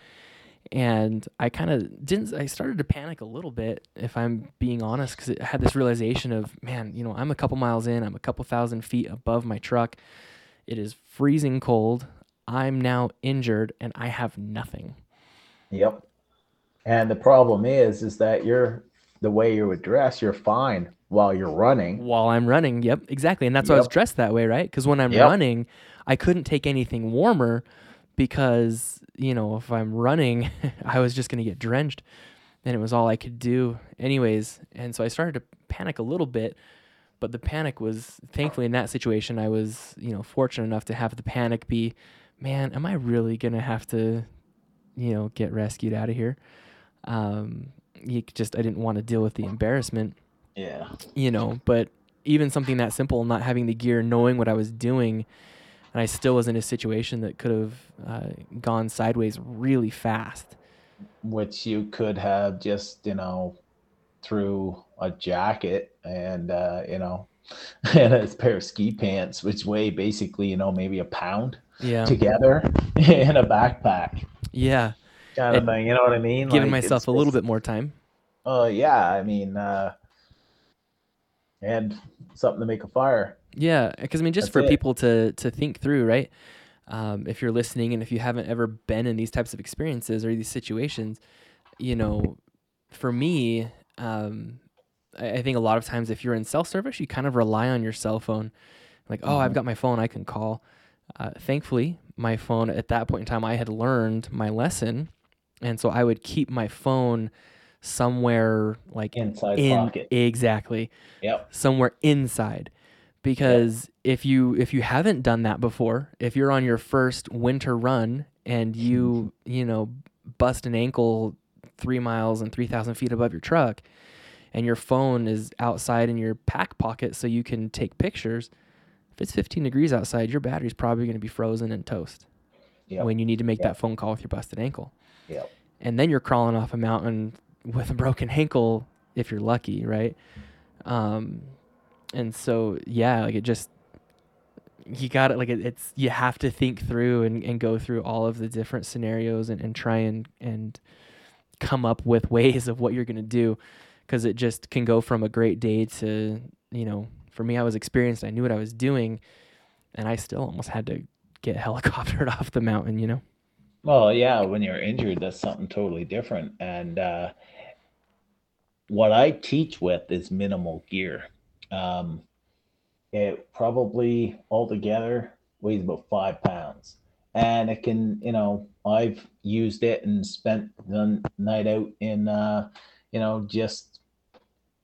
And I kind of didn't. I started to panic a little bit, if I'm being honest, because I had this realization of, man, you know, I'm a couple miles in. I'm a couple thousand feet above my truck. It is freezing cold. I'm now injured, and I have nothing. Yep. And the problem is, is that you're the way you would dress, you're fine while you're running. while I'm running. Yep, exactly. And that's why I was dressed that way, right? Because when I'm Yep. running, I couldn't take anything warmer because, you know, if I'm running, I was just going to get drenched. And it was all I could do, anyways. And so I started to panic a little bit. But the panic was, thankfully, in that situation, I was, you know, fortunate enough to have the panic be, man, am I really going to have to, you know, get rescued out of here? Um, you just, I didn't want to deal with the embarrassment Yeah. you know, but even something that simple, not having the gear, knowing what I was doing, and I still was in a situation that could have uh, gone sideways really fast. Which you could have just, you know, threw a jacket and, uh, you know, and a pair of ski pants, which weigh basically, you know, maybe a pound Yeah, together in a backpack yeah, kind of thing. You know what I mean? giving Like, myself a little bit more time. Uh, yeah. I mean, uh, and something to make a fire. Yeah, because I mean, just That's for it. people to to think through, right? Um, if you're listening and if you haven't ever been in these types of experiences or these situations, you know, for me, um, I, I think a lot of times if you're in self service, you kind of rely on your cell phone. Like, oh, I've Mhm. got my phone, I can call. Uh, thankfully, my phone at that point in time, I had learned my lesson, and so I would keep my phone somewhere like Inside in pocket. exactly Yep. somewhere inside because if you if you haven't done that before if you're on your first winter run and you you know bust an ankle three miles and 3000 feet above your truck and your phone is outside in your pack pocket so you can take pictures if it's 15 degrees outside your battery's probably going to be frozen and toast Yep. when you need to make Yep. that phone call with your busted ankle Yep. and then you're crawling off a mountain with a broken ankle if you're lucky, right? Um, and so yeah, like it just you got it like it, it's you have to think through and, and go through all of the different scenarios and, and try and and come up with ways of what you're gonna do because it just can go from a great day to you know for me I was experienced I knew what I was doing and I still almost had to get helicoptered off the mountain you know Well, yeah, when you're injured, that's something totally different. And uh, what I teach with is minimal gear. Um, it probably altogether weighs about five pounds. And it can, you know, I've used it and spent the night out in, uh, you know, just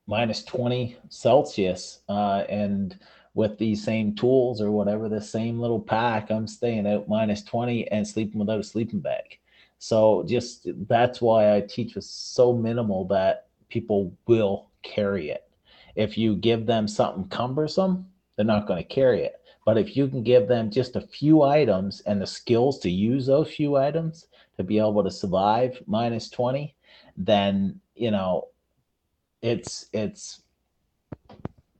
minus 20 Celsius. Uh, and with these same tools or whatever, the same little pack, I'm staying out minus 20 and sleeping without a sleeping bag. So just that's why I teach with so minimal that people will carry it. If you give them something cumbersome, they're not going to carry it. But if you can give them just a few items and the skills to use those few items to be able to survive minus 20, then, you know, it's it's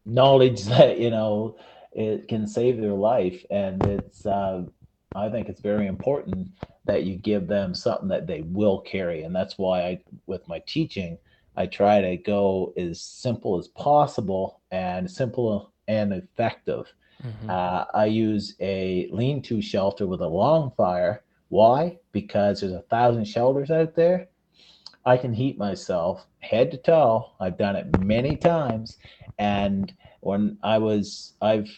knowledge that you know it can save their life and it's uh, i think it's very important that you give them something that they will carry and that's why i with my teaching i try to go as simple as possible and simple and effective Mm-hmm. Uh, I use a lean-to shelter with a long fire. Why? Because there's a thousand shelters out there. I can heat myself head to toe. I've done it many times, and when I was, I've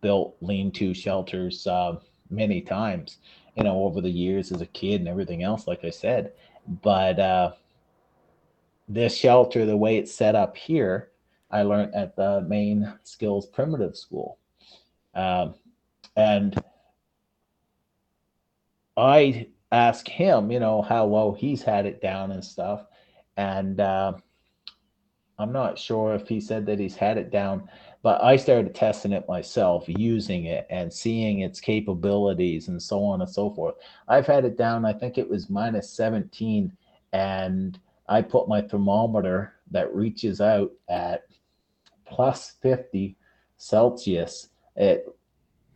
built lean-to shelters uh, many times, you know, over the years as a kid and everything else, like I said. But uh, this shelter, the way it's set up here, I learned at the Maine Skills Primitive School. Um, and I ask him, you know, how low he's had it down and stuff. And uh, I'm not sure if he said that he's had it down, but I started testing it myself, using it and seeing its capabilities and so on and so forth. I've had it down, I think it was minus 17, and I put my thermometer that reaches out at plus 50 Celsius. It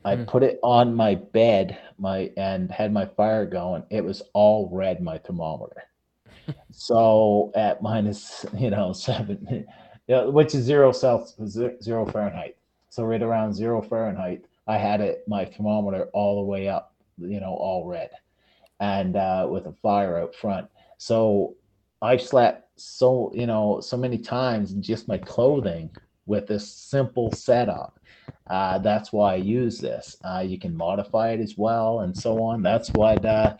I hmm. put it on my bed, my and had my fire going. It was all red, my thermometer. so at minus, you know, seven, yeah, which is zero Celsius, zero Fahrenheit. So right around zero Fahrenheit, I had it my thermometer all the way up, you know, all red, and uh, with a fire out front. So I've slept so you know so many times in just my clothing with this simple setup. Uh, that's why I use this. Uh, you can modify it as well, and so on. That's what, uh,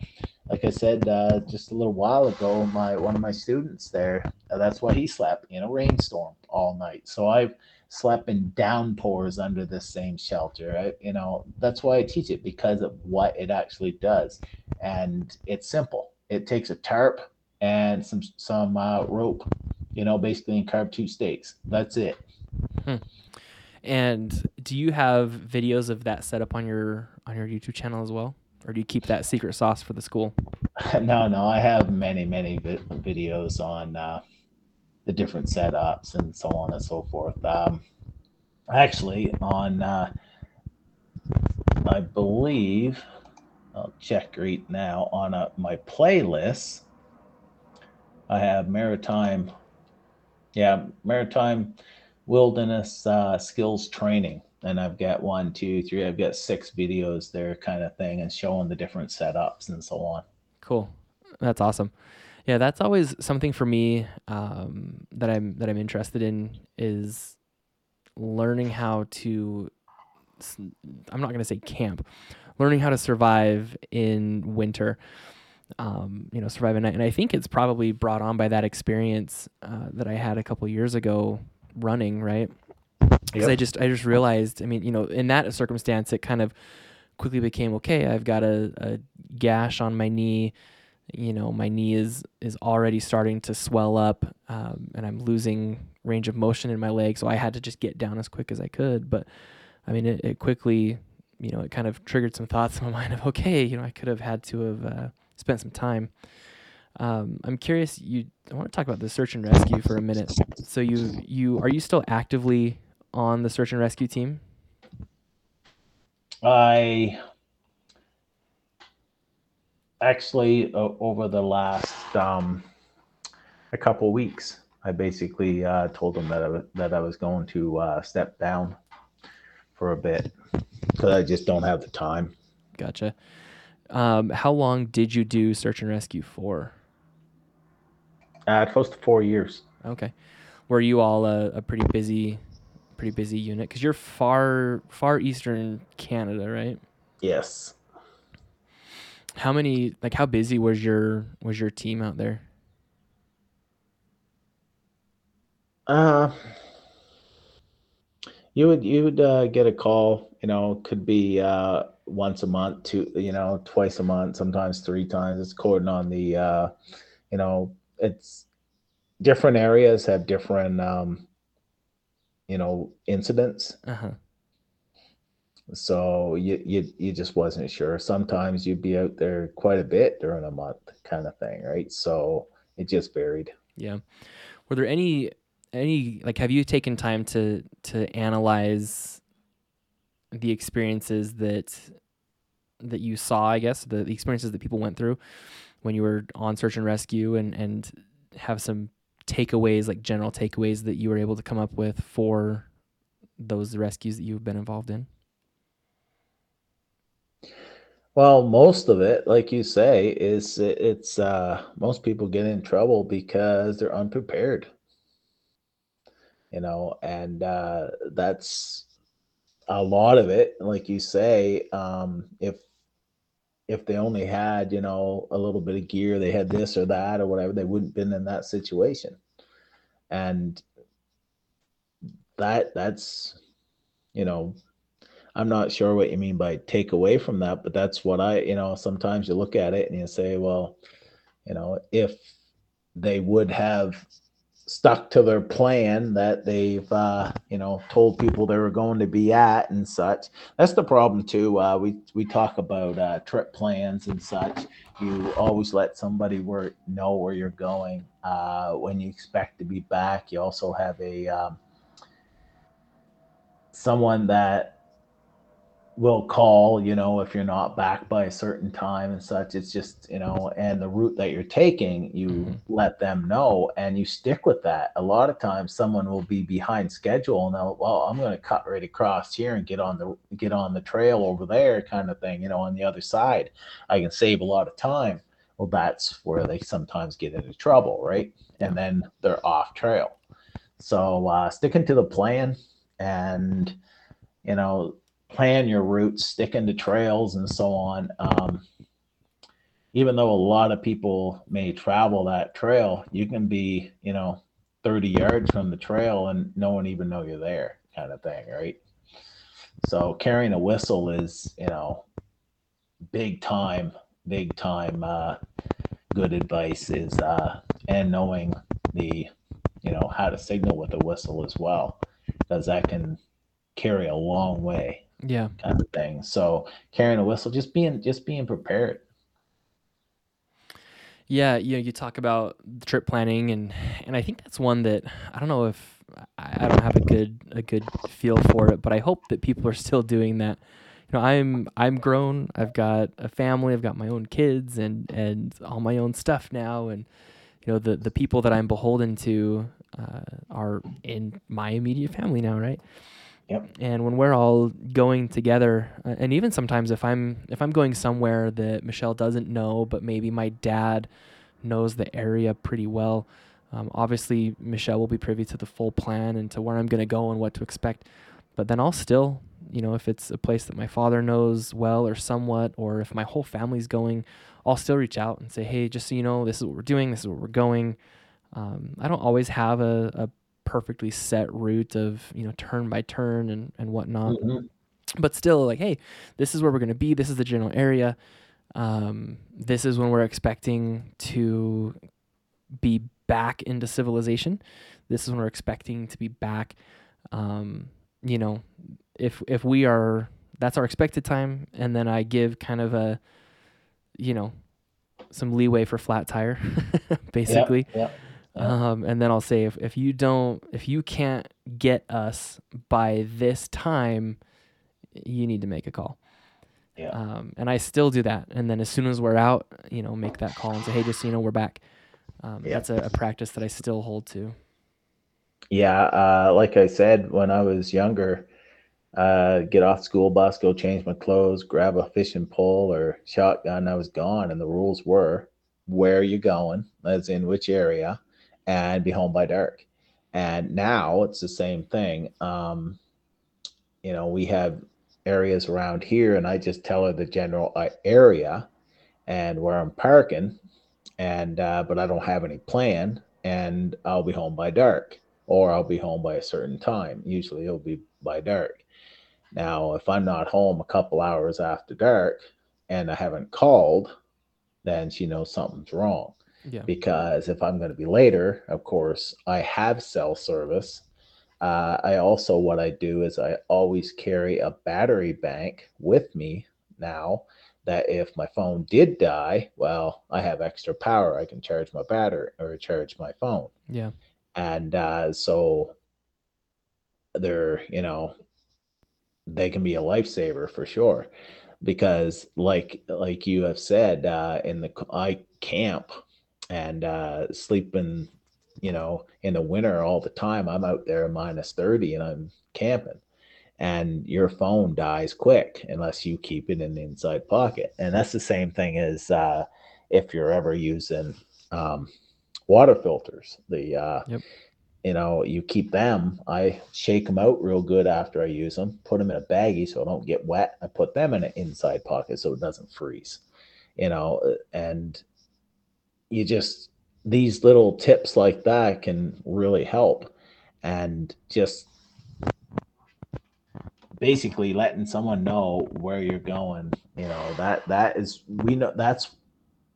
like I said uh, just a little while ago, my one of my students there. Uh, that's why he slept in a rainstorm all night. So I've slept in downpours under this same shelter. I, you know, that's why I teach it because of what it actually does, and it's simple. It takes a tarp and some some uh, rope, you know, basically in carb two stakes. That's it. Hmm. And do you have videos of that set up on your on your YouTube channel as well, or do you keep that secret sauce for the school? no, no, I have many many vi- videos on uh, the different setups and so on and so forth. Um, actually, on uh, I believe I'll check right now on a, uh, my playlist. I have maritime, yeah, maritime wilderness uh, skills training. And I've got one, two, three, I've got six videos there kind of thing and showing the different setups and so on. Cool. That's awesome. Yeah, that's always something for me um, that I'm that I'm interested in is learning how to I'm not going to say camp, learning how to survive in winter. Um, you know, survive at night, and I think it's probably brought on by that experience uh, that I had a couple years ago running, right? Because yep. I just I just realized, I mean, you know, in that circumstance, it kind of quickly became okay. I've got a, a gash on my knee. You know, my knee is is already starting to swell up, um, and I'm losing range of motion in my leg. So I had to just get down as quick as I could. But I mean, it, it quickly, you know, it kind of triggered some thoughts in my mind of okay, you know, I could have had to have uh, spent some time um, I'm curious. You, I want to talk about the search and rescue for a minute. So you, you are you still actively on the search and rescue team? I actually uh, over the last um, a couple weeks, I basically uh, told them that I, that I was going to uh, step down for a bit because I just don't have the time. Gotcha. Um, how long did you do search and rescue for? Uh, close to four years. Okay. Were you all a, a pretty busy, pretty busy unit? Because you're far, far eastern Canada, right? Yes. How many? Like, how busy was your was your team out there? Uh, you would you would uh, get a call. You know, could be uh, once a month, two, you know, twice a month, sometimes three times. It's according on the, uh, you know, it's different areas have different um you know incidents. Uh-huh. so you, you you just wasn't sure. Sometimes you'd be out there quite a bit during a month kind of thing right? So it just varied. Yeah. Were there any any like have you taken time to to analyze the experiences that that you saw i guess the, the experiences that people went through when you were on search and rescue and and have some takeaways, like general takeaways that you were able to come up with for those rescues that you've been involved in? Well, most of it, like you say, is it's uh most people get in trouble because they're unprepared, you know, and uh that's a lot of it. Like you say, um if if they only had, you know, a little bit of gear, they had this or that or whatever, they wouldn't been in that situation. And that that's you know i'm not sure what you mean by take away from that but that's what i you know sometimes you look at it and you say well you know if they would have stuck to their plan that they've uh, you know told people they were going to be at and such. That's the problem too uh, we we talk about uh, trip plans and such. You always let somebody where know where you're going uh, when you expect to be back. You also have a um, someone that will call, you know, if you're not back by a certain time and such. It's just, you know, and the route that you're taking, you mm-hmm. let them know and you stick with that. A lot of times someone will be behind schedule and they'll, well, I'm going to cut right across here and get on the get on the trail over there kind of thing, you know, on the other side. I can save a lot of time. Well, that's where they sometimes get into trouble, right? And then they're off trail. So uh, sticking to the plan, and you know plan your routes sticking to trails and so on um, even though a lot of people may travel that trail you can be you know 30 yards from the trail and no one even know you're there kind of thing right so carrying a whistle is you know big time big time uh, good advice is uh, and knowing the you know how to signal with a whistle as well because that can carry a long way. Yeah. Kind of thing. So carrying a whistle, just being just being prepared. Yeah, you know, you talk about trip planning and and I think that's one that I don't know if I don't have a good a good feel for it, but I hope that people are still doing that. You know, I'm I'm grown. I've got a family. I've got my own kids and and all my own stuff now. And you know, the the people that I'm beholden to uh, are in my immediate family now, right? Yep. And when we're all going together, uh, and even sometimes if I'm if I'm going somewhere that Michelle doesn't know, but maybe my dad knows the area pretty well. Um, obviously, Michelle will be privy to the full plan and to where I'm going to go and what to expect. But then I'll still, you know, if it's a place that my father knows well or somewhat, or if my whole family's going, I'll still reach out and say, hey, just so you know, this is what we're doing, this is where we're going. Um, I don't always have a, a, perfectly set route of you know turn by turn and and whatnot, mm-hmm. but still like, hey, this is where we're gonna be. This is the general area. Um, this is when we're expecting to be back into civilization. This is when we're expecting to be back. Um, you know, if if we are, that's our expected time, and then I give kind of a, you know, some leeway for flat tire, basically. Yeah. Um, and then I'll say if, if you don't if you can't get us by this time, you need to make a call. Yeah. Um, and I still do that. And then as soon as we're out, you know, make that call and say, hey, just so you know, we're back. Um, yeah. That's a, a, practice that I still hold to. Yeah. Uh, like I said, when I was younger, uh, get off school bus, go change my clothes, grab a fishing pole or shotgun. I was gone. And the rules were where are you going, as in which area, and be home by dark. And now it's the same thing. Um, you know, we have areas around here, and I just tell her the general uh, area and where I'm parking, and uh, but I don't have any plan, and I'll be home by dark, or I'll be home by a certain time. Usually, it'll be by dark. Now, if I'm not home a couple hours after dark and I haven't called, then she knows something's wrong. Yeah. Because if I'm going to be later, of course, I have cell service. Uh, I also, what I do is I always carry a battery bank with me now that if my phone did die, well, I have extra power. I can charge my battery or charge my phone. Yeah. And uh, so they're, you know, they can be a lifesaver for sure because like like you have said uh in the i camp and uh, sleeping, you know, in the winter all the time. I'm out there minus 30 and I'm camping. and your phone dies quick unless you keep it in the inside pocket. And that's the same thing as uh, if you're ever using um, water filters. The uh, yep. you know you keep them. I shake them out real good after I use them. Put them in a baggie so I don't get wet. I put them in an inside pocket so it doesn't freeze. You know, and you just these little tips like that can really help. And just basically letting someone know where you're going you know that that is we know that's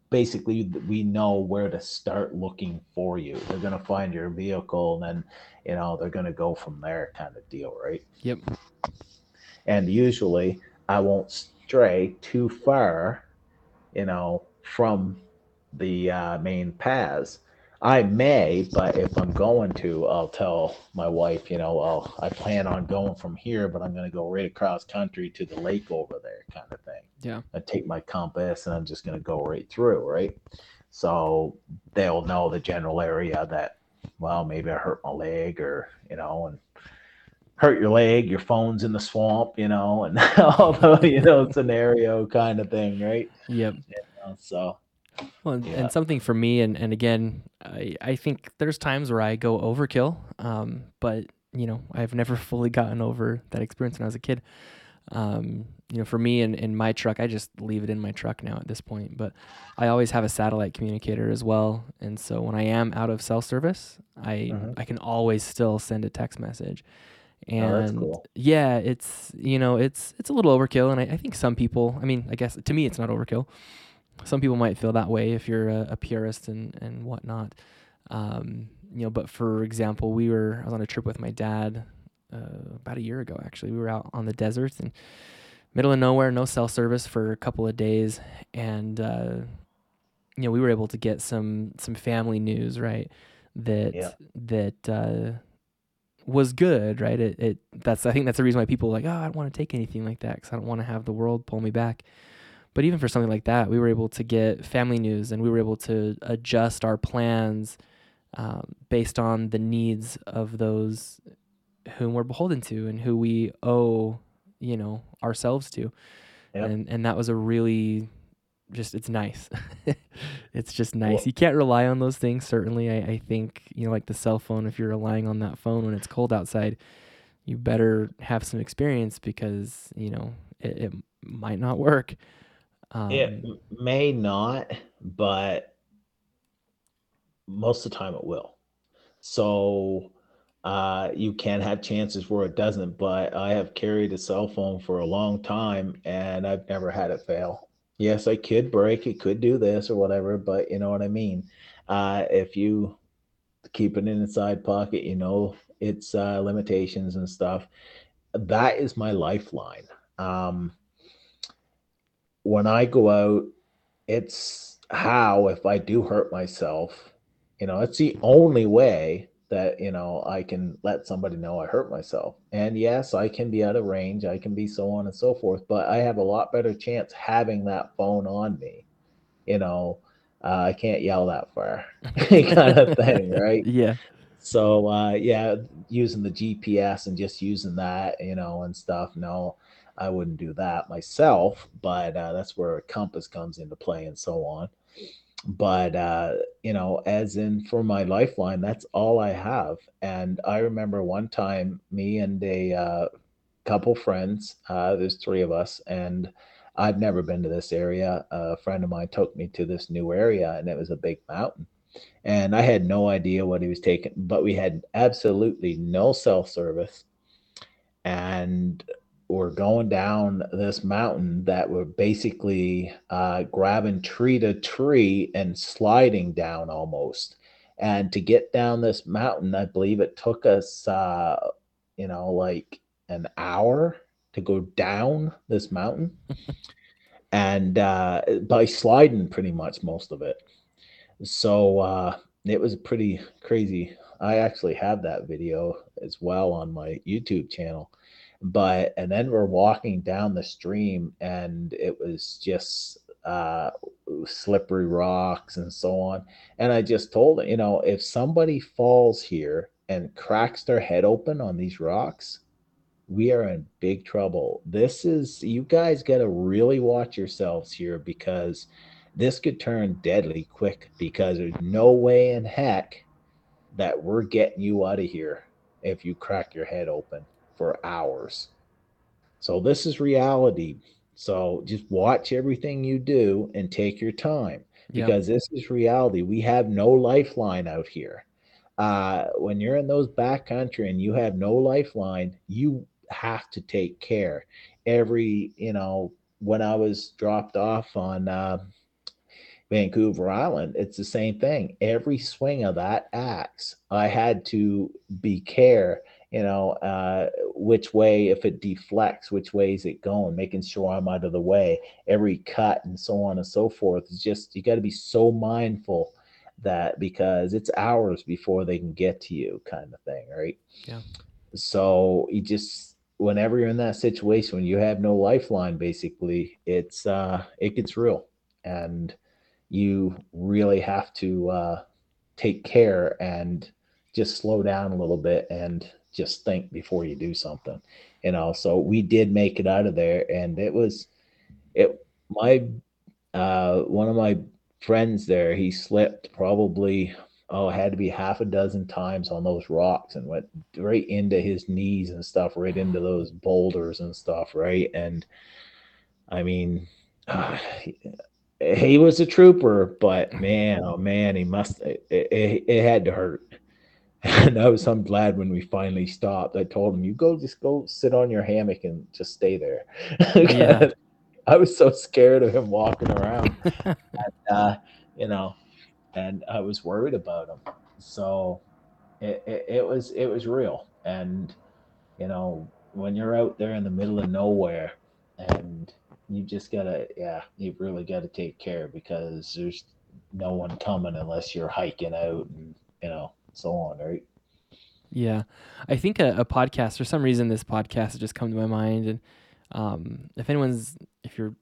basically we know where to start looking for you. They're going to find your vehicle and then you know they're going to go from there kind of deal right? Yep. And usually i won't stray too far you know from the uh, main paths I may, but if I'm going to, I'll tell my wife, you know, well, I plan on going from here, but I'm going to go right across country to the lake over there, kind of thing. Yeah. I take my compass and I'm just going to go right through, right? So they'll know the general area that, well, maybe I hurt my leg or, you know, and hurt your leg, your phone's in the swamp, you know, and all the, you know, scenario kind of thing, right? Yep. You know, so well, yeah. and something for me, and, and again, I, I think there's times where I go overkill, um, but you know, I've never fully gotten over that experience when I was a kid. Um, you know, for me in, in my truck, I just leave it in my truck now at this point, but I always have a satellite communicator as well. And so when I am out of cell service, I, mm-hmm. I can always still send a text message. And oh, cool. yeah, it's, you know, it's, it's a little overkill. And I, I think some people, I mean, I guess to me, it's not overkill some people might feel that way if you're a, a purist and and whatnot. Um, you know, but for example, we were I was on a trip with my dad uh, about a year ago. Actually, we were out on the desert and middle of nowhere, no cell service for a couple of days, and uh, you know we were able to get some some family news right that yeah. that uh, was good right. It it that's I think that's the reason why people are like oh I don't want to take anything like that because I don't want to have the world pull me back. But even for something like that, we were able to get family news and we were able to adjust our plans um, based on the needs of those whom we're beholden to and who we owe, you know, ourselves to. Yep. And and that was a really just it's nice. it's just nice. Well, you can't rely on those things. Certainly, I, I think you know, like the cell phone. If you're relying on that phone when it's cold outside, you better have some experience because you know it, it might not work. Um, it may not, but most of the time it will. So uh, you can have chances where it doesn't, but I have carried a cell phone for a long time and I've never had it fail. Yes, I could break it, could do this or whatever, but you know what I mean. Uh, if you keep it in the side pocket, you know its uh, limitations and stuff. That is my lifeline. Um, when I go out, it's how if I do hurt myself, you know, it's the only way that, you know, I can let somebody know I hurt myself. And yes, I can be out of range, I can be so on and so forth, but I have a lot better chance having that phone on me. You know, uh, I can't yell that far, kind of thing, right? Yeah. So uh, yeah, using the GPS and just using that, you know, and stuff. No, I wouldn't do that myself, but uh, that's where a compass comes into play and so on. But uh, you know, as in for my lifeline, that's all I have. And I remember one time, me and a uh, couple friends, uh, there's three of us, and I've never been to this area. A friend of mine took me to this new area, and it was a big mountain. And I had no idea what he was taking, but we had absolutely no cell service. And were going down this mountain that were basically uh, grabbing tree to tree and sliding down almost. And to get down this mountain, I believe it took us, uh, you know, like an hour to go down this mountain. and uh, by sliding pretty much most of it. So uh, it was pretty crazy. I actually have that video as well on my YouTube channel but and then we're walking down the stream and it was just uh slippery rocks and so on and i just told you know if somebody falls here and cracks their head open on these rocks we are in big trouble. This is, you guys got to really watch yourselves here because this could turn deadly quick because there's no way in heck that we're getting you out of here if you crack your head open for hours. So this is reality. So just watch everything you do and take your time because yep. this is reality. We have no lifeline out here. Uh, when you're in those back country and you have no lifeline, you have to take care. Every, you know, when I was dropped off on uh, Vancouver Island, it's the same thing. Every swing of that axe, I had to be care, you know, uh, which way, if it deflects, which way is it going, making sure I'm out of the way, every cut and so on and so forth. It's just, you got to be so mindful that because it's hours before they can get to you, kind of thing, right? Yeah. So you just, whenever you're in that situation, when you have no lifeline, basically, it's, uh, it gets real. And, you really have to uh, take care and just slow down a little bit and just think before you do something you know so we did make it out of there and it was it my uh one of my friends there he slipped probably oh had to be half a dozen times on those rocks and went right into his knees and stuff right into those boulders and stuff right and i mean uh, he was a trooper, but man, oh man, he must. It, it, it had to hurt. And I was I'm glad when we finally stopped. I told him, "You go, just go sit on your hammock and just stay there." yeah. I was so scared of him walking around, and, uh, you know, and I was worried about him. So it, it, it was it was real, and you know, when you're out there in the middle of nowhere, and you just gotta yeah you really gotta take care because there's no one coming unless you're hiking out and you know so on right yeah i think a, a podcast for some reason this podcast has just come to my mind and um, if anyone's if you're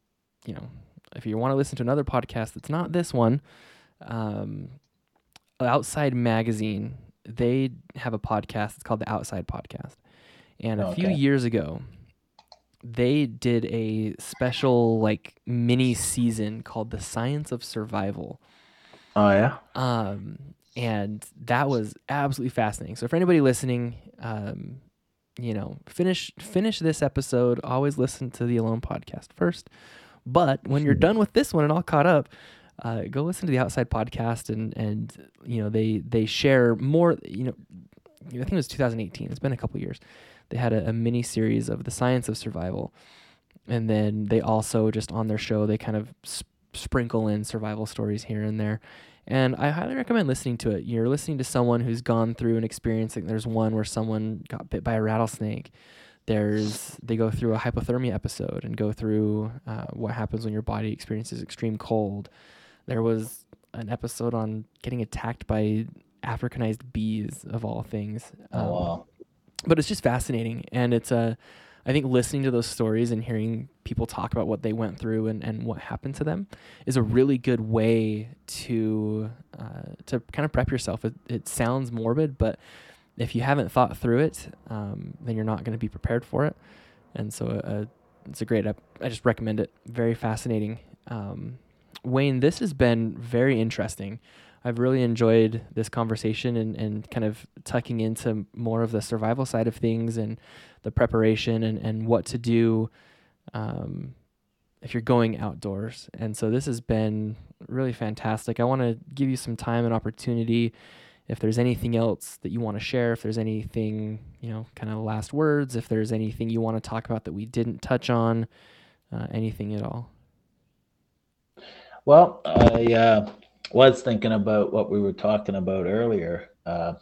you know if you want to listen to another podcast that's not this one um, outside magazine they have a podcast it's called the outside podcast and a okay. few years ago they did a special like mini season called The Science of Survival. Oh yeah. Um and that was absolutely fascinating. So for anybody listening, um you know, finish finish this episode, always listen to the Alone podcast first. But when you're done with this one and all caught up, uh, go listen to the outside podcast and and you know they they share more you know I think it was 2018. It's been a couple years they had a, a mini series of the science of survival, and then they also just on their show they kind of sp- sprinkle in survival stories here and there. And I highly recommend listening to it. You're listening to someone who's gone through an experience. Like there's one where someone got bit by a rattlesnake. There's they go through a hypothermia episode and go through uh, what happens when your body experiences extreme cold. There was an episode on getting attacked by Africanized bees of all things. Oh, um, oh wow! but it's just fascinating and it's a uh, I think listening to those stories and hearing people talk about what they went through and, and what happened to them is a really good way to uh, to kind of prep yourself. It, it, sounds morbid, but if you haven't thought through it, um, then you're not going to be prepared for it. And so uh, it's a great. Ep- I just recommend it. Very fascinating. Um, Wayne, this has been very interesting. I've really enjoyed this conversation and, and kind of tucking into more of the survival side of things and the preparation and, and what to do um, if you're going outdoors. And so this has been really fantastic. I want to give you some time and opportunity. If there's anything else that you want to share, if there's anything, you know, kind of last words, if there's anything you want to talk about that we didn't touch on, uh, anything at all. Well, I uh, was thinking about what we were talking about earlier. Uh,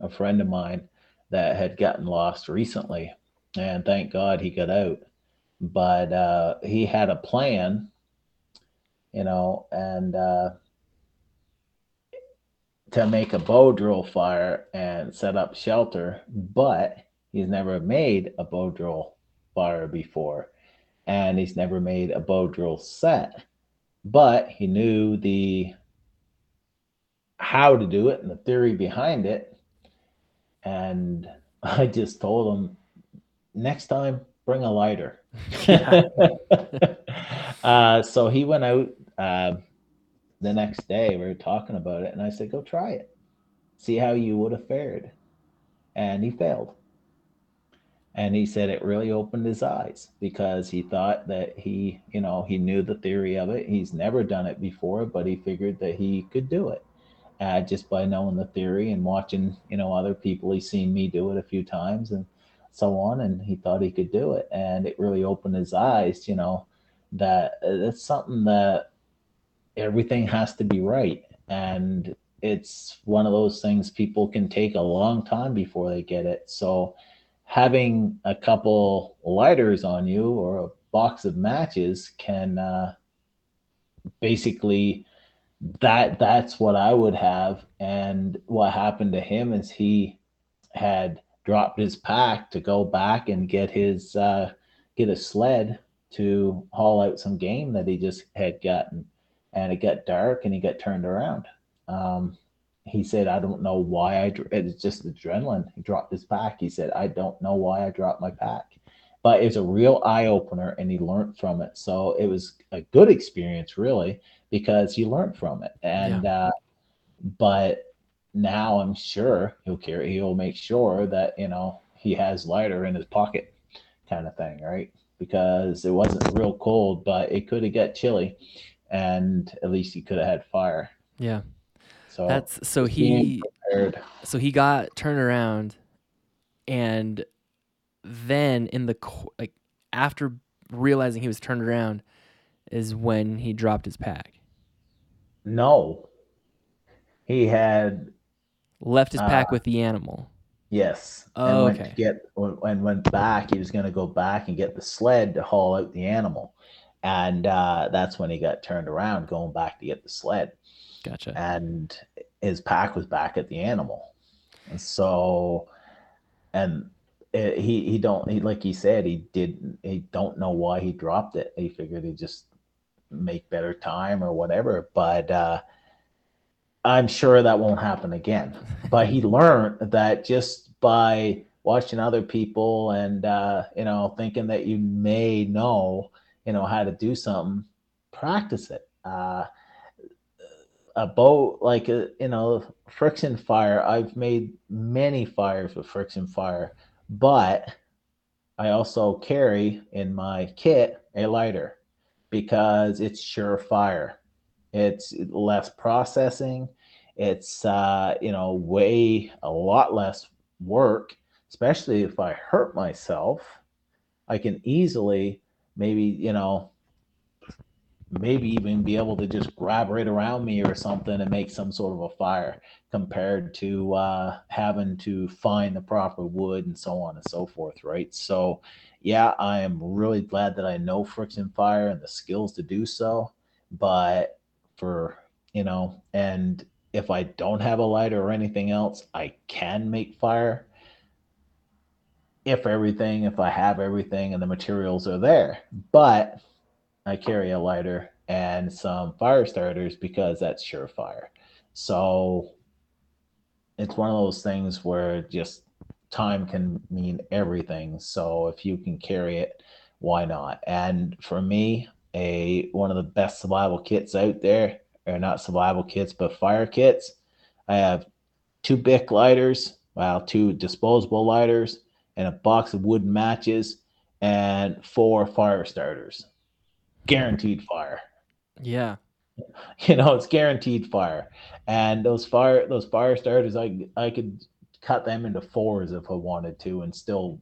a friend of mine that had gotten lost recently, and thank God he got out. But uh, he had a plan, you know, and uh, to make a bow drill fire and set up shelter, but he's never made a bow drill fire before, and he's never made a bow drill set. But he knew the how to do it and the theory behind it. And I just told him, next time bring a lighter. uh, so he went out uh, the next day. We were talking about it, and I said, "Go try it, see how you would have fared." And he failed. And he said it really opened his eyes because he thought that he, you know, he knew the theory of it. He's never done it before, but he figured that he could do it uh, just by knowing the theory and watching, you know, other people. He's seen me do it a few times and so on, and he thought he could do it. And it really opened his eyes, you know, that it's something that everything has to be right. And it's one of those things people can take a long time before they get it. So having a couple lighters on you or a box of matches can uh, basically that that's what I would have. And what happened to him is he had dropped his pack to go back and get his uh, get a sled to haul out some game that he just had gotten, and it got dark and he got turned around. Um, he said, "I don't know why I. It's just adrenaline." He dropped his pack. He said, "I don't know why I dropped my pack." But it's a real eye opener, and he learned from it. So it was a good experience, really because he learned from it. And yeah. uh, but now I'm sure he'll carry he'll make sure that you know he has lighter in his pocket, kind of thing, right? Because it wasn't real cold, but it could have got chilly, and at least he could have had fire. Yeah. So that's so he so he got turned around, and then in the like after realizing he was turned around is when he dropped his pack. No. He had left his pack uh, with the animal. Yes. Oh, and okay. get when went back, he was going to go back and get the sled to haul out the animal, and uh, that's when he got turned around, going back to get the sled. Gotcha. And his pack was back at the animal, and so, and it, he he don't he like he said he did he don't know why he dropped it. He figured he just make better time or whatever. But uh, I'm sure that won't happen again. but he learned that just by watching other people and uh, you know thinking that you may know you know how to do something, practice it. Uh, a boat like a, uh, you know friction fire. I've made many fires with friction fire, but I also carry in my kit a lighter because it's surefire. It's less processing. It's uh, you know way a lot less work, especially if I hurt myself. I can easily maybe you know maybe even be able to just grab right around me or something and make some sort of a fire compared to uh, having to find the proper wood and so on and so forth, right? So yeah, I am really glad that I know friction fire and the skills to do so. But for, you know, and if I don't have a lighter or anything else, I can make fire. If everything, if I have everything and the materials are there. But I carry a lighter and some fire starters because that's surefire. So it's one of those things where just time can mean everything. So if you can carry it, why not? And for me, a one of the best survival kits out there, or not survival kits, but fire kits. I have two Bic lighters, well, two disposable lighters, and a box of wood matches, and four fire starters. Guaranteed fire. Yeah. You know, it's guaranteed fire. And those fire those fire starters I I could cut them into fours if I wanted to and still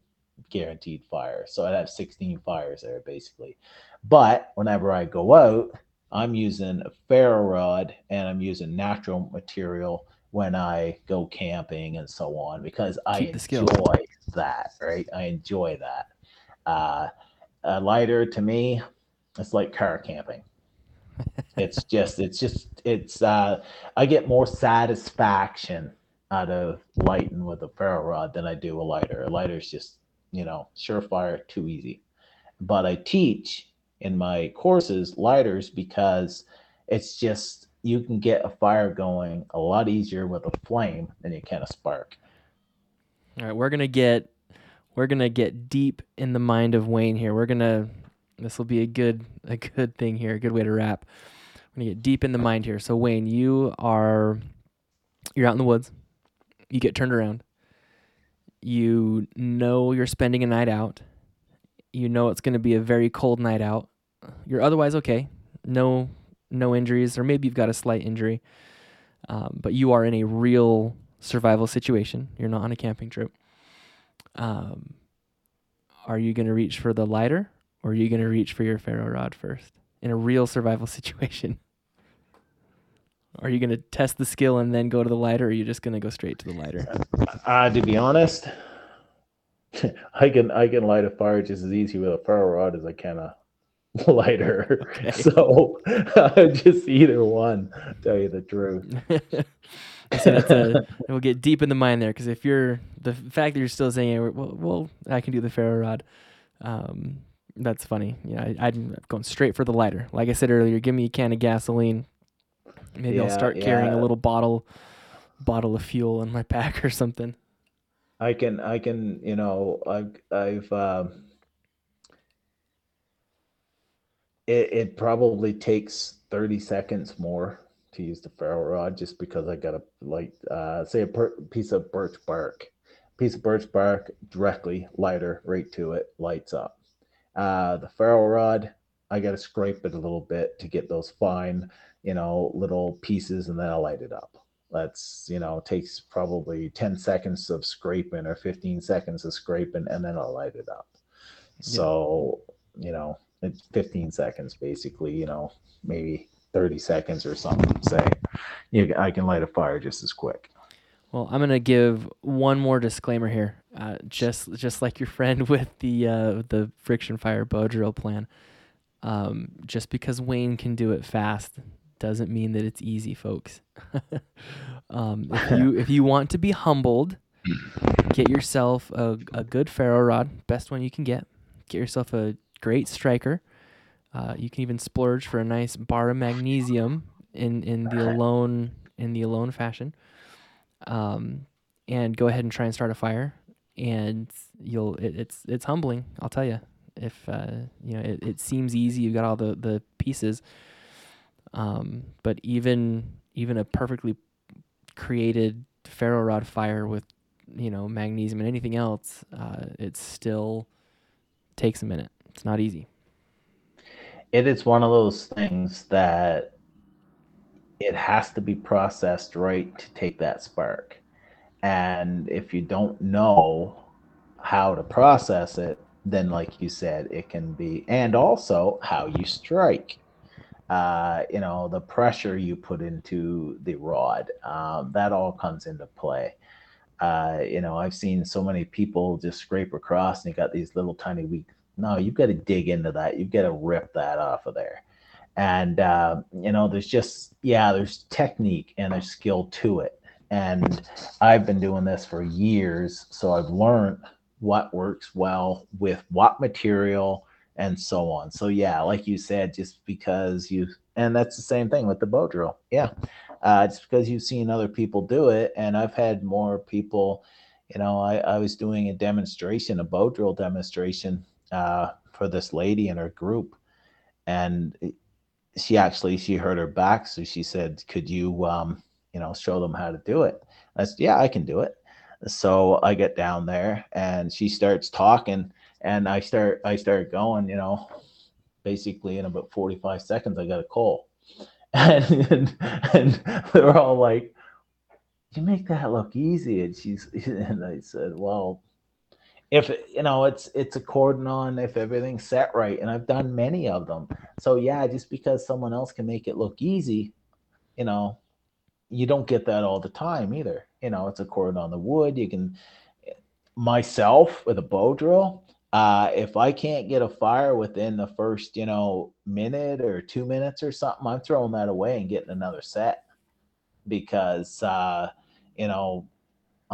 guaranteed fire. So I'd have 16 fires there basically. But whenever I go out, I'm using a ferro rod and I'm using natural material when I go camping and so on because Keep I enjoy that, right? I enjoy that. Uh, a lighter to me, it's like car camping. it's just, it's just, it's, uh, I get more satisfaction out of lighting with a ferro rod than I do a lighter. A lighter is just, you know, surefire, too easy. But I teach in my courses lighters because it's just you can get a fire going a lot easier with a flame than you can a spark. All right, we're gonna get we're gonna get deep in the mind of Wayne here. We're gonna this will be a good a good thing here, a good way to wrap. We're gonna get deep in the mind here. So Wayne, you are you're out in the woods. You get turned around. You know you're spending a night out. You know it's to be a very cold night out. You're otherwise okay. No no injuries, or maybe you've got a slight injury. Um, but you are in a real survival situation. You're not on a camping trip. Um, are you going to reach for the lighter or are you going to reach for your ferro rod first in a real survival situation? Are you going to test the skill and then go to the lighter, or are you just going to go straight to the lighter? Uh, to be honest, I can I can light a fire just as easy with a ferro rod as I can a lighter. Okay. So just either one. Tell you the truth. so that's a, we'll get deep in the mind there because if you're the fact that you're still saying, well, well I can do the ferro rod. Um, that's funny. Yeah, I, am going straight for the lighter. Like I said earlier, give me a can of gasoline. Maybe yeah, I'll start yeah. carrying a little bottle, bottle of fuel in my pack or something. I can, I can, you know, I've, I've, um, it, it probably takes 30 seconds more to use the ferro rod just because I got a like uh, say a per- piece of birch bark, piece of birch bark directly lighter right to it lights up. Uh, the ferro rod I got to scrape it a little bit to get those fine you know little pieces and then I'll light it up. That's you know takes probably 10 seconds of scraping or 15 seconds of scraping and then I'll light it up. Yeah. So you know it's 15 seconds basically you know maybe 30 seconds or something, say, you, I can light a fire just as quick. Well, I'm gonna give one more disclaimer here, uh, just just like your friend with the uh, the friction fire bow drill plan. Um, just because Wayne can do it fast doesn't mean that it's easy, folks. um, if you if you want to be humbled, get yourself a, a good ferro rod, best one you can get. Get yourself a great striker. Uh, you can even splurge for a nice bar of magnesium in in the alone in the alone fashion, um, and go ahead and try and start a fire. And you'll it, it's it's humbling, I'll tell you. If uh, you know it, it seems easy, you've got all the the pieces, um, but even even a perfectly created ferro rod fire with you know magnesium and anything else, uh, it still takes a minute. It's not easy it is one of those things that it has to be processed right to take that spark. And if you don't know how to process it, then, like you said, it can be, and also how you strike. Uh, you know, the pressure you put into the rod, um, that all comes into play. Uh, you know, I've seen so many people just scrape across and you got these little tiny weak no, you've got to dig into that. You've got to rip that off of there. And, uh, you know, there's just, yeah, there's technique and there's skill to it. And I've been doing this for years. So I've learned what works well with what material and so on. So, yeah, like you said, just because you, and that's the same thing with the bow drill. Yeah. Uh, it's because you've seen other people do it. And I've had more people, you know, I, I was doing a demonstration, a bow drill demonstration uh, for this lady in her group, and she actually she hurt her back, so she said, "Could you, um, you know, show them how to do it?" I said, "Yeah, I can do it." So I get down there, and she starts talking, and I start I start going, you know, basically in about forty five seconds, I got a call, and and, and they're all like, "You make that look easy," and she's and I said, "Well." If you know it's it's a cordon on if everything's set right and i've done many of them. So yeah just because someone else can make it look easy you know you don't get that all the time either. You know it's a cordon on the wood. You can myself with a bow drill uh, if i can't get a fire within the first you know minute or two minutes or something i'm throwing that away and getting another set. Because uh, you know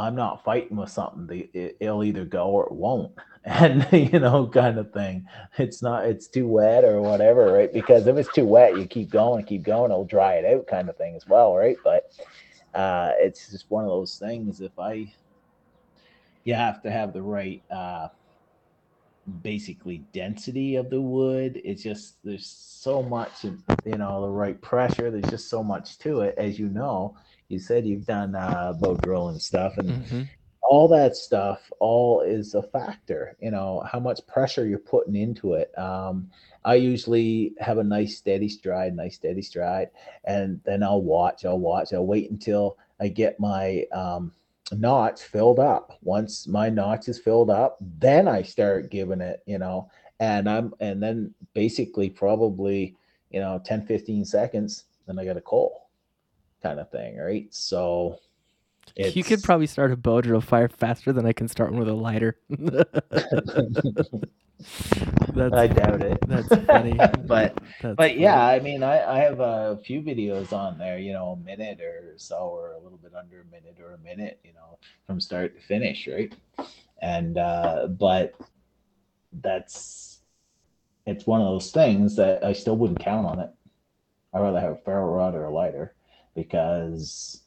I'm not fighting with something. It'll either go or it won't. And, you know, kind of thing. It's not, it's too wet or whatever, right? Because if it's too wet, you keep going, keep going, it'll dry it out kind of thing as well, right? But uh, it's just one of those things. If I, you have to have the right uh, basically density of the wood. It's just there's so much, you know, the right pressure. There's just so much to it, as you know. You said you've done uh, bow drill and stuff, and mm-hmm. all that stuff all is a factor. You know how much pressure you're putting into it. Um, I usually have a nice steady stride, nice steady stride, and then I'll watch. I'll watch. I'll wait until I get my um, notch filled up. Once my notch is filled up, then I start giving it, you know, and I'm and then basically probably, you know, 10, 15 seconds, then I got a coal kind of thing, right? So you could probably start a bow drill fire faster than I can start one with a lighter. that's, I doubt it. That's funny. but that's but funny. yeah, I mean, I, I have a few videos on there, you know, a minute or so, or a little bit under a minute or a minute, you know, from start to finish, right? And uh, but that's it's one of those things that I still wouldn't count on it. I'd rather have a ferro rod or a lighter because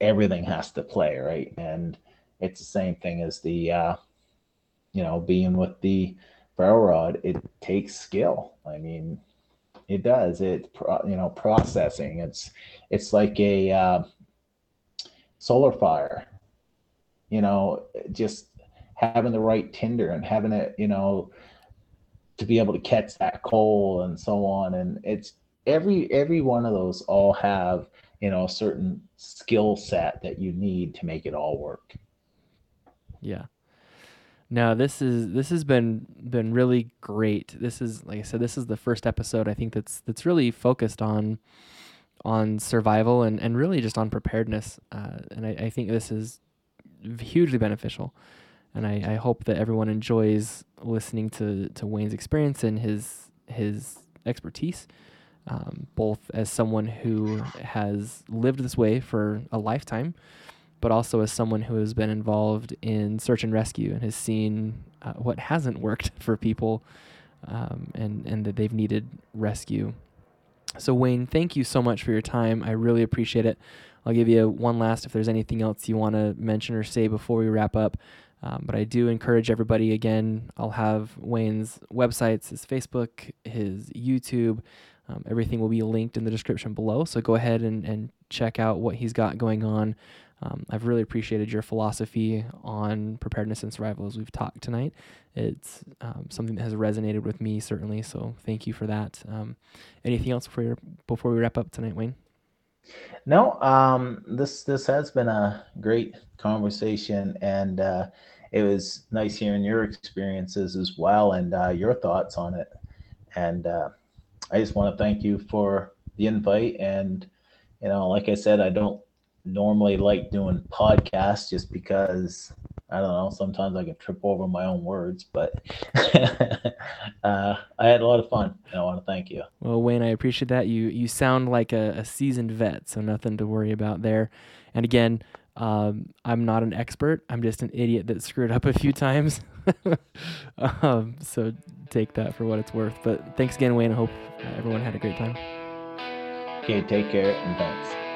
everything has to play, right? And it's the same thing as the uh, you know, being with the ferro rod, it takes skill. I mean, it does. It you know processing. It's it's like a uh, solar fire. You know, just having the right tinder and having it, you know, to be able to catch that coal and so on. And it's every every one of those all have you know a certain skill set that you need to make it all work. Yeah. No, this is this has been been really great. This is like I said, this is the first episode I think that's that's really focused on on survival and, and really just on preparedness. Uh, and I, I think this is hugely beneficial. And I, I hope that everyone enjoys listening to, to Wayne's experience and his his expertise, um, both as someone who has lived this way for a lifetime, but also as someone who has been involved in search and rescue and has seen uh, what hasn't worked for people um, and, and that they've needed rescue. So, Wayne, thank you so much for your time. I really appreciate it. I'll give you one last if there's anything else you want to mention or say before we wrap up. Um, but I do encourage everybody again, I'll have Wayne's websites, his Facebook, his YouTube. Um, everything will be linked in the description below. So go ahead and, and check out what he's got going on. Um, I've really appreciated your philosophy on preparedness and survival as we've talked tonight. It's um, something that has resonated with me certainly, so thank you for that. Um, anything else before before we wrap up tonight, Wayne? No, um, this this has been a great conversation, and uh, it was nice hearing your experiences as well and uh, your thoughts on it. And uh, I just want to thank you for the invite. And you know, like I said, I don't normally like doing podcasts just because I don't know. Sometimes I can trip over my own words, but uh, I had a lot of fun. And I want to thank you. Well, Wayne, I appreciate that. You you sound like a, a seasoned vet, so nothing to worry about there. And again, um, I'm not an expert. I'm just an idiot that screwed up a few times. um, so take that for what it's worth. But thanks again, Wayne. I hope everyone had a great time. Okay, take care and thanks.